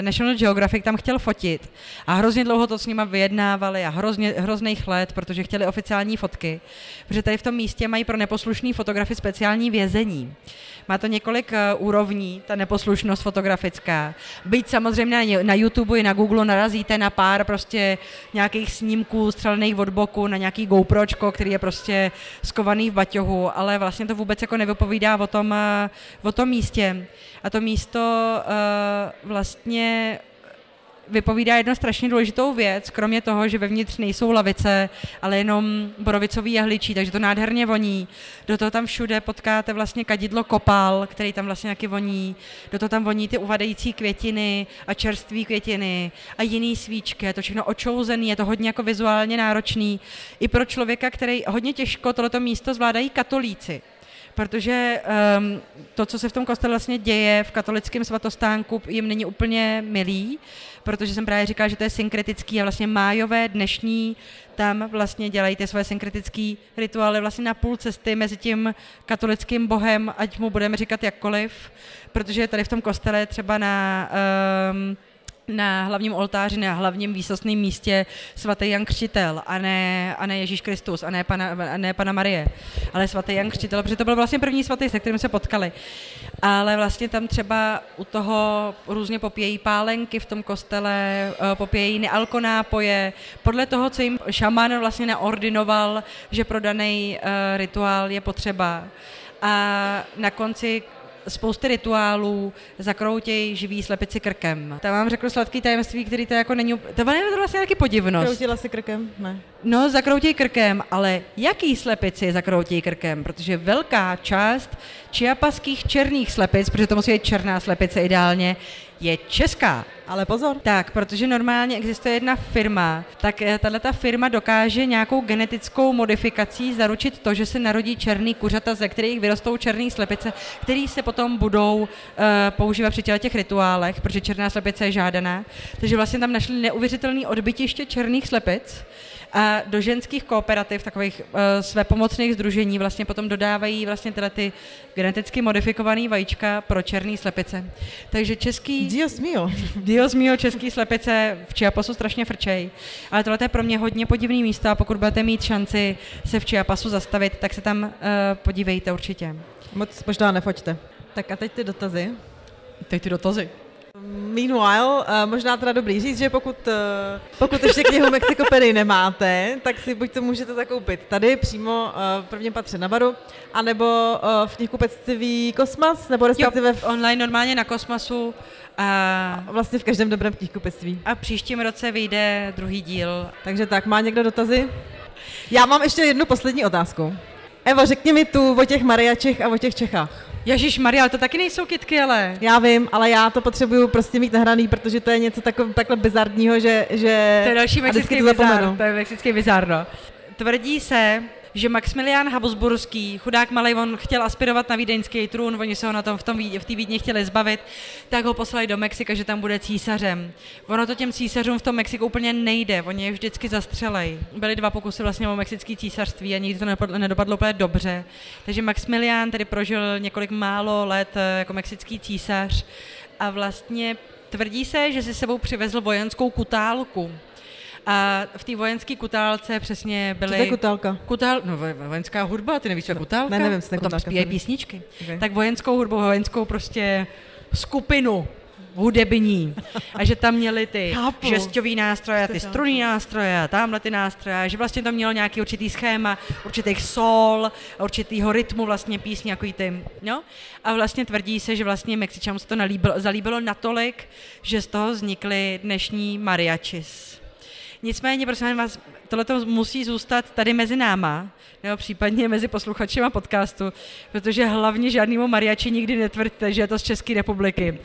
National Geographic tam chtěl fotit a hrozně dlouho to s nima vyjednávali a hrozně, hrozný chled, protože chtěli oficiální fotky, protože tady v tom místě mají pro neposlušný fotografy speciální vězení. Má to několik uh, úrovní, ta neposlušnost fotografická. Byť samozřejmě na YouTube i na Google narazíte na pár prostě nějakých snímků střelených od boku, na nějaký GoPročko, který je prostě skovaný v baťohu, ale vlastně to vůbec jako nevypovídá o tom, uh, o tom místě. A to místo uh, vlastně vypovídá jednu strašně důležitou věc, kromě toho, že vevnitř nejsou lavice, ale jenom borovicový jehličí, takže to nádherně voní. Do toho tam všude potkáte vlastně kadidlo kopal, který tam vlastně nějaký voní. Do toho tam voní ty uvadející květiny a čerstvé květiny a jiný svíčky. Je to všechno očouzený, je to hodně jako vizuálně náročný. I pro člověka, který hodně těžko tohleto místo zvládají katolíci protože um, to, co se v tom kostele vlastně děje v katolickém svatostánku, jim není úplně milý, protože jsem právě říkala, že to je synkretický a vlastně májové dnešní tam vlastně dělají ty svoje synkretické rituály vlastně na půl cesty mezi tím katolickým bohem, ať mu budeme říkat jakkoliv, protože tady v tom kostele třeba na um, na hlavním oltáři, na hlavním výsostném místě svatý Jan Křtitel a ne, a ne Ježíš Kristus a ne, pana, a ne Pana Marie, ale svatý Jan Křtitel, protože to byl vlastně první svatý, se kterým se potkali. Ale vlastně tam třeba u toho různě popějí pálenky v tom kostele, eh, popějí nealkonápoje, podle toho, co jim šaman vlastně naordinoval, že pro daný uh, rituál je potřeba. A na konci spousty rituálů, zakroutěj živý slepici krkem. Tam vám řekl sladký tajemství, který to jako není, to je vlastně taky podivnost. Kroutila si krkem? Ne. No, zakroutěj krkem, ale jaký slepici zakroutěj krkem? Protože velká část čiapaských černých slepic, protože to musí být černá slepice ideálně, je česká. Ale pozor. Tak, protože normálně existuje jedna firma, tak eh, tahle ta firma dokáže nějakou genetickou modifikací zaručit to, že se narodí černý kuřata, ze kterých vyrostou černé slepice, které se potom budou uh, používat při těch rituálech, protože černá slepice je žádaná. Takže vlastně tam našli neuvěřitelný odbytiště černých slepic, a do ženských kooperativ, takových uh, své pomocných združení, vlastně potom dodávají vlastně tyhle ty geneticky modifikované vajíčka pro černé slepice. Takže český... Dios mio. Dios mio, český slepice v Chiapasu strašně frčej. Ale tohle je pro mě hodně podivný místo a pokud budete mít šanci se v Chiapasu zastavit, tak se tam uh, podívejte určitě. Moc možná nefoťte. Tak a teď ty dotazy. Teď ty dotazy. Meanwhile, uh, možná teda dobrý říct, že pokud, uh, pokud ještě knihu Mexikopedy nemáte, tak si buď to můžete zakoupit tady přímo uh, v prvním patře na baru, anebo uh, v knihkupectví Kosmas, nebo respektive v... online normálně na Kosmasu. A vlastně v každém dobrém knihkupectví. A příštím roce vyjde druhý díl. Takže tak, má někdo dotazy? Já mám ještě jednu poslední otázku. Evo, řekni mi tu o těch mariačích a o těch Čechách. Ježíš Maria, ale to taky nejsou kitky, ale. Já vím, ale já to potřebuju prostě mít nahraný, protože to je něco takové, takhle bizarního, že, že... To je další mexický bizar, to je mexický bizar, no. Tvrdí se, že Maximilián Habsburský, chudák malý, on chtěl aspirovat na vídeňský trůn, oni se ho na tom v, tom, v té Vídni chtěli zbavit, tak ho poslali do Mexika, že tam bude císařem. Ono to těm císařům v tom Mexiku úplně nejde, oni je vždycky zastřelej. Byly dva pokusy vlastně o mexický císařství a nikdy to nedopadlo, nedopadlo úplně dobře. Takže Maximilián tedy prožil několik málo let eh, jako mexický císař a vlastně tvrdí se, že si sebou přivezl vojenskou kutálku, a v té vojenské kutálce přesně byly... Co to je kutálka? Kutál, no vojenská hudba, ty nevíš, co je kutálka? Ne, nevím, co je kutálka. Tam zpívají písničky. Okay. Tak vojenskou hudbu, vojenskou prostě skupinu hudební a že tam měli ty Chápu. žestový nástroje, ty struný nástroje tamhle ty nástroje, že vlastně tam mělo nějaký určitý schéma, určitých sol, určitýho rytmu vlastně písně, jako ty, no. A vlastně tvrdí se, že vlastně Mexičanům se to nalíbilo, zalíbilo natolik, že z toho vznikly dnešní mariachis. Nicméně, prosím vás, tohle musí zůstat tady mezi náma, nebo případně mezi posluchačima podcastu, protože hlavně žádnému mariači nikdy netvrďte, že je to z České republiky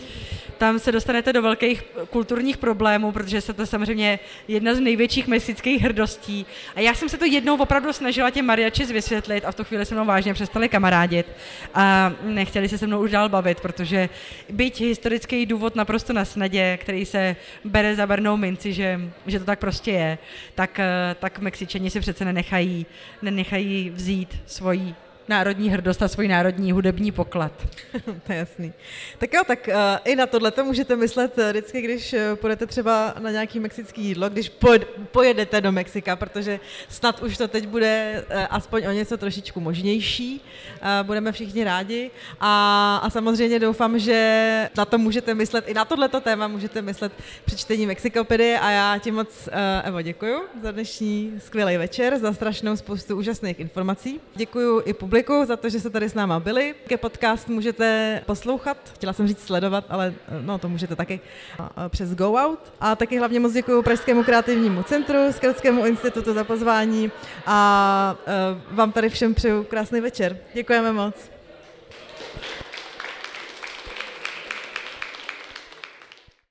tam se dostanete do velkých kulturních problémů, protože se to samozřejmě jedna z největších mexických hrdostí. A já jsem se to jednou opravdu snažila těm mariachis vysvětlit a v tu chvíli se mnou vážně přestali kamarádit a nechtěli se se mnou už dál bavit, protože byť historický důvod naprosto na snadě, který se bere za bernou minci, že, že to tak prostě je, tak, tak Mexičani si přece nenechají, nenechají vzít svoji národní hrdost a svůj národní hudební poklad. to je jasný. Tak jo, tak uh, i na tohle to můžete myslet uh, vždycky, když uh, půjdete třeba na nějaký mexický jídlo, když pojedete do Mexika, protože snad už to teď bude uh, aspoň o něco trošičku možnější. Uh, budeme všichni rádi a, a samozřejmě doufám, že na to můžete myslet, i na tohleto téma můžete myslet při čtení Mexikopedy a já ti moc, uh, Evo, děkuju za dnešní skvělý večer, za strašnou spoustu úžasných informací. Děkuju i publiku publiku za to, že se tady s náma byli. Ke podcast můžete poslouchat, chtěla jsem říct sledovat, ale no to můžete taky přes Go Out. A taky hlavně moc děkuji Pražskému kreativnímu centru, Skrtskému institutu za pozvání a vám tady všem přeju krásný večer. Děkujeme moc.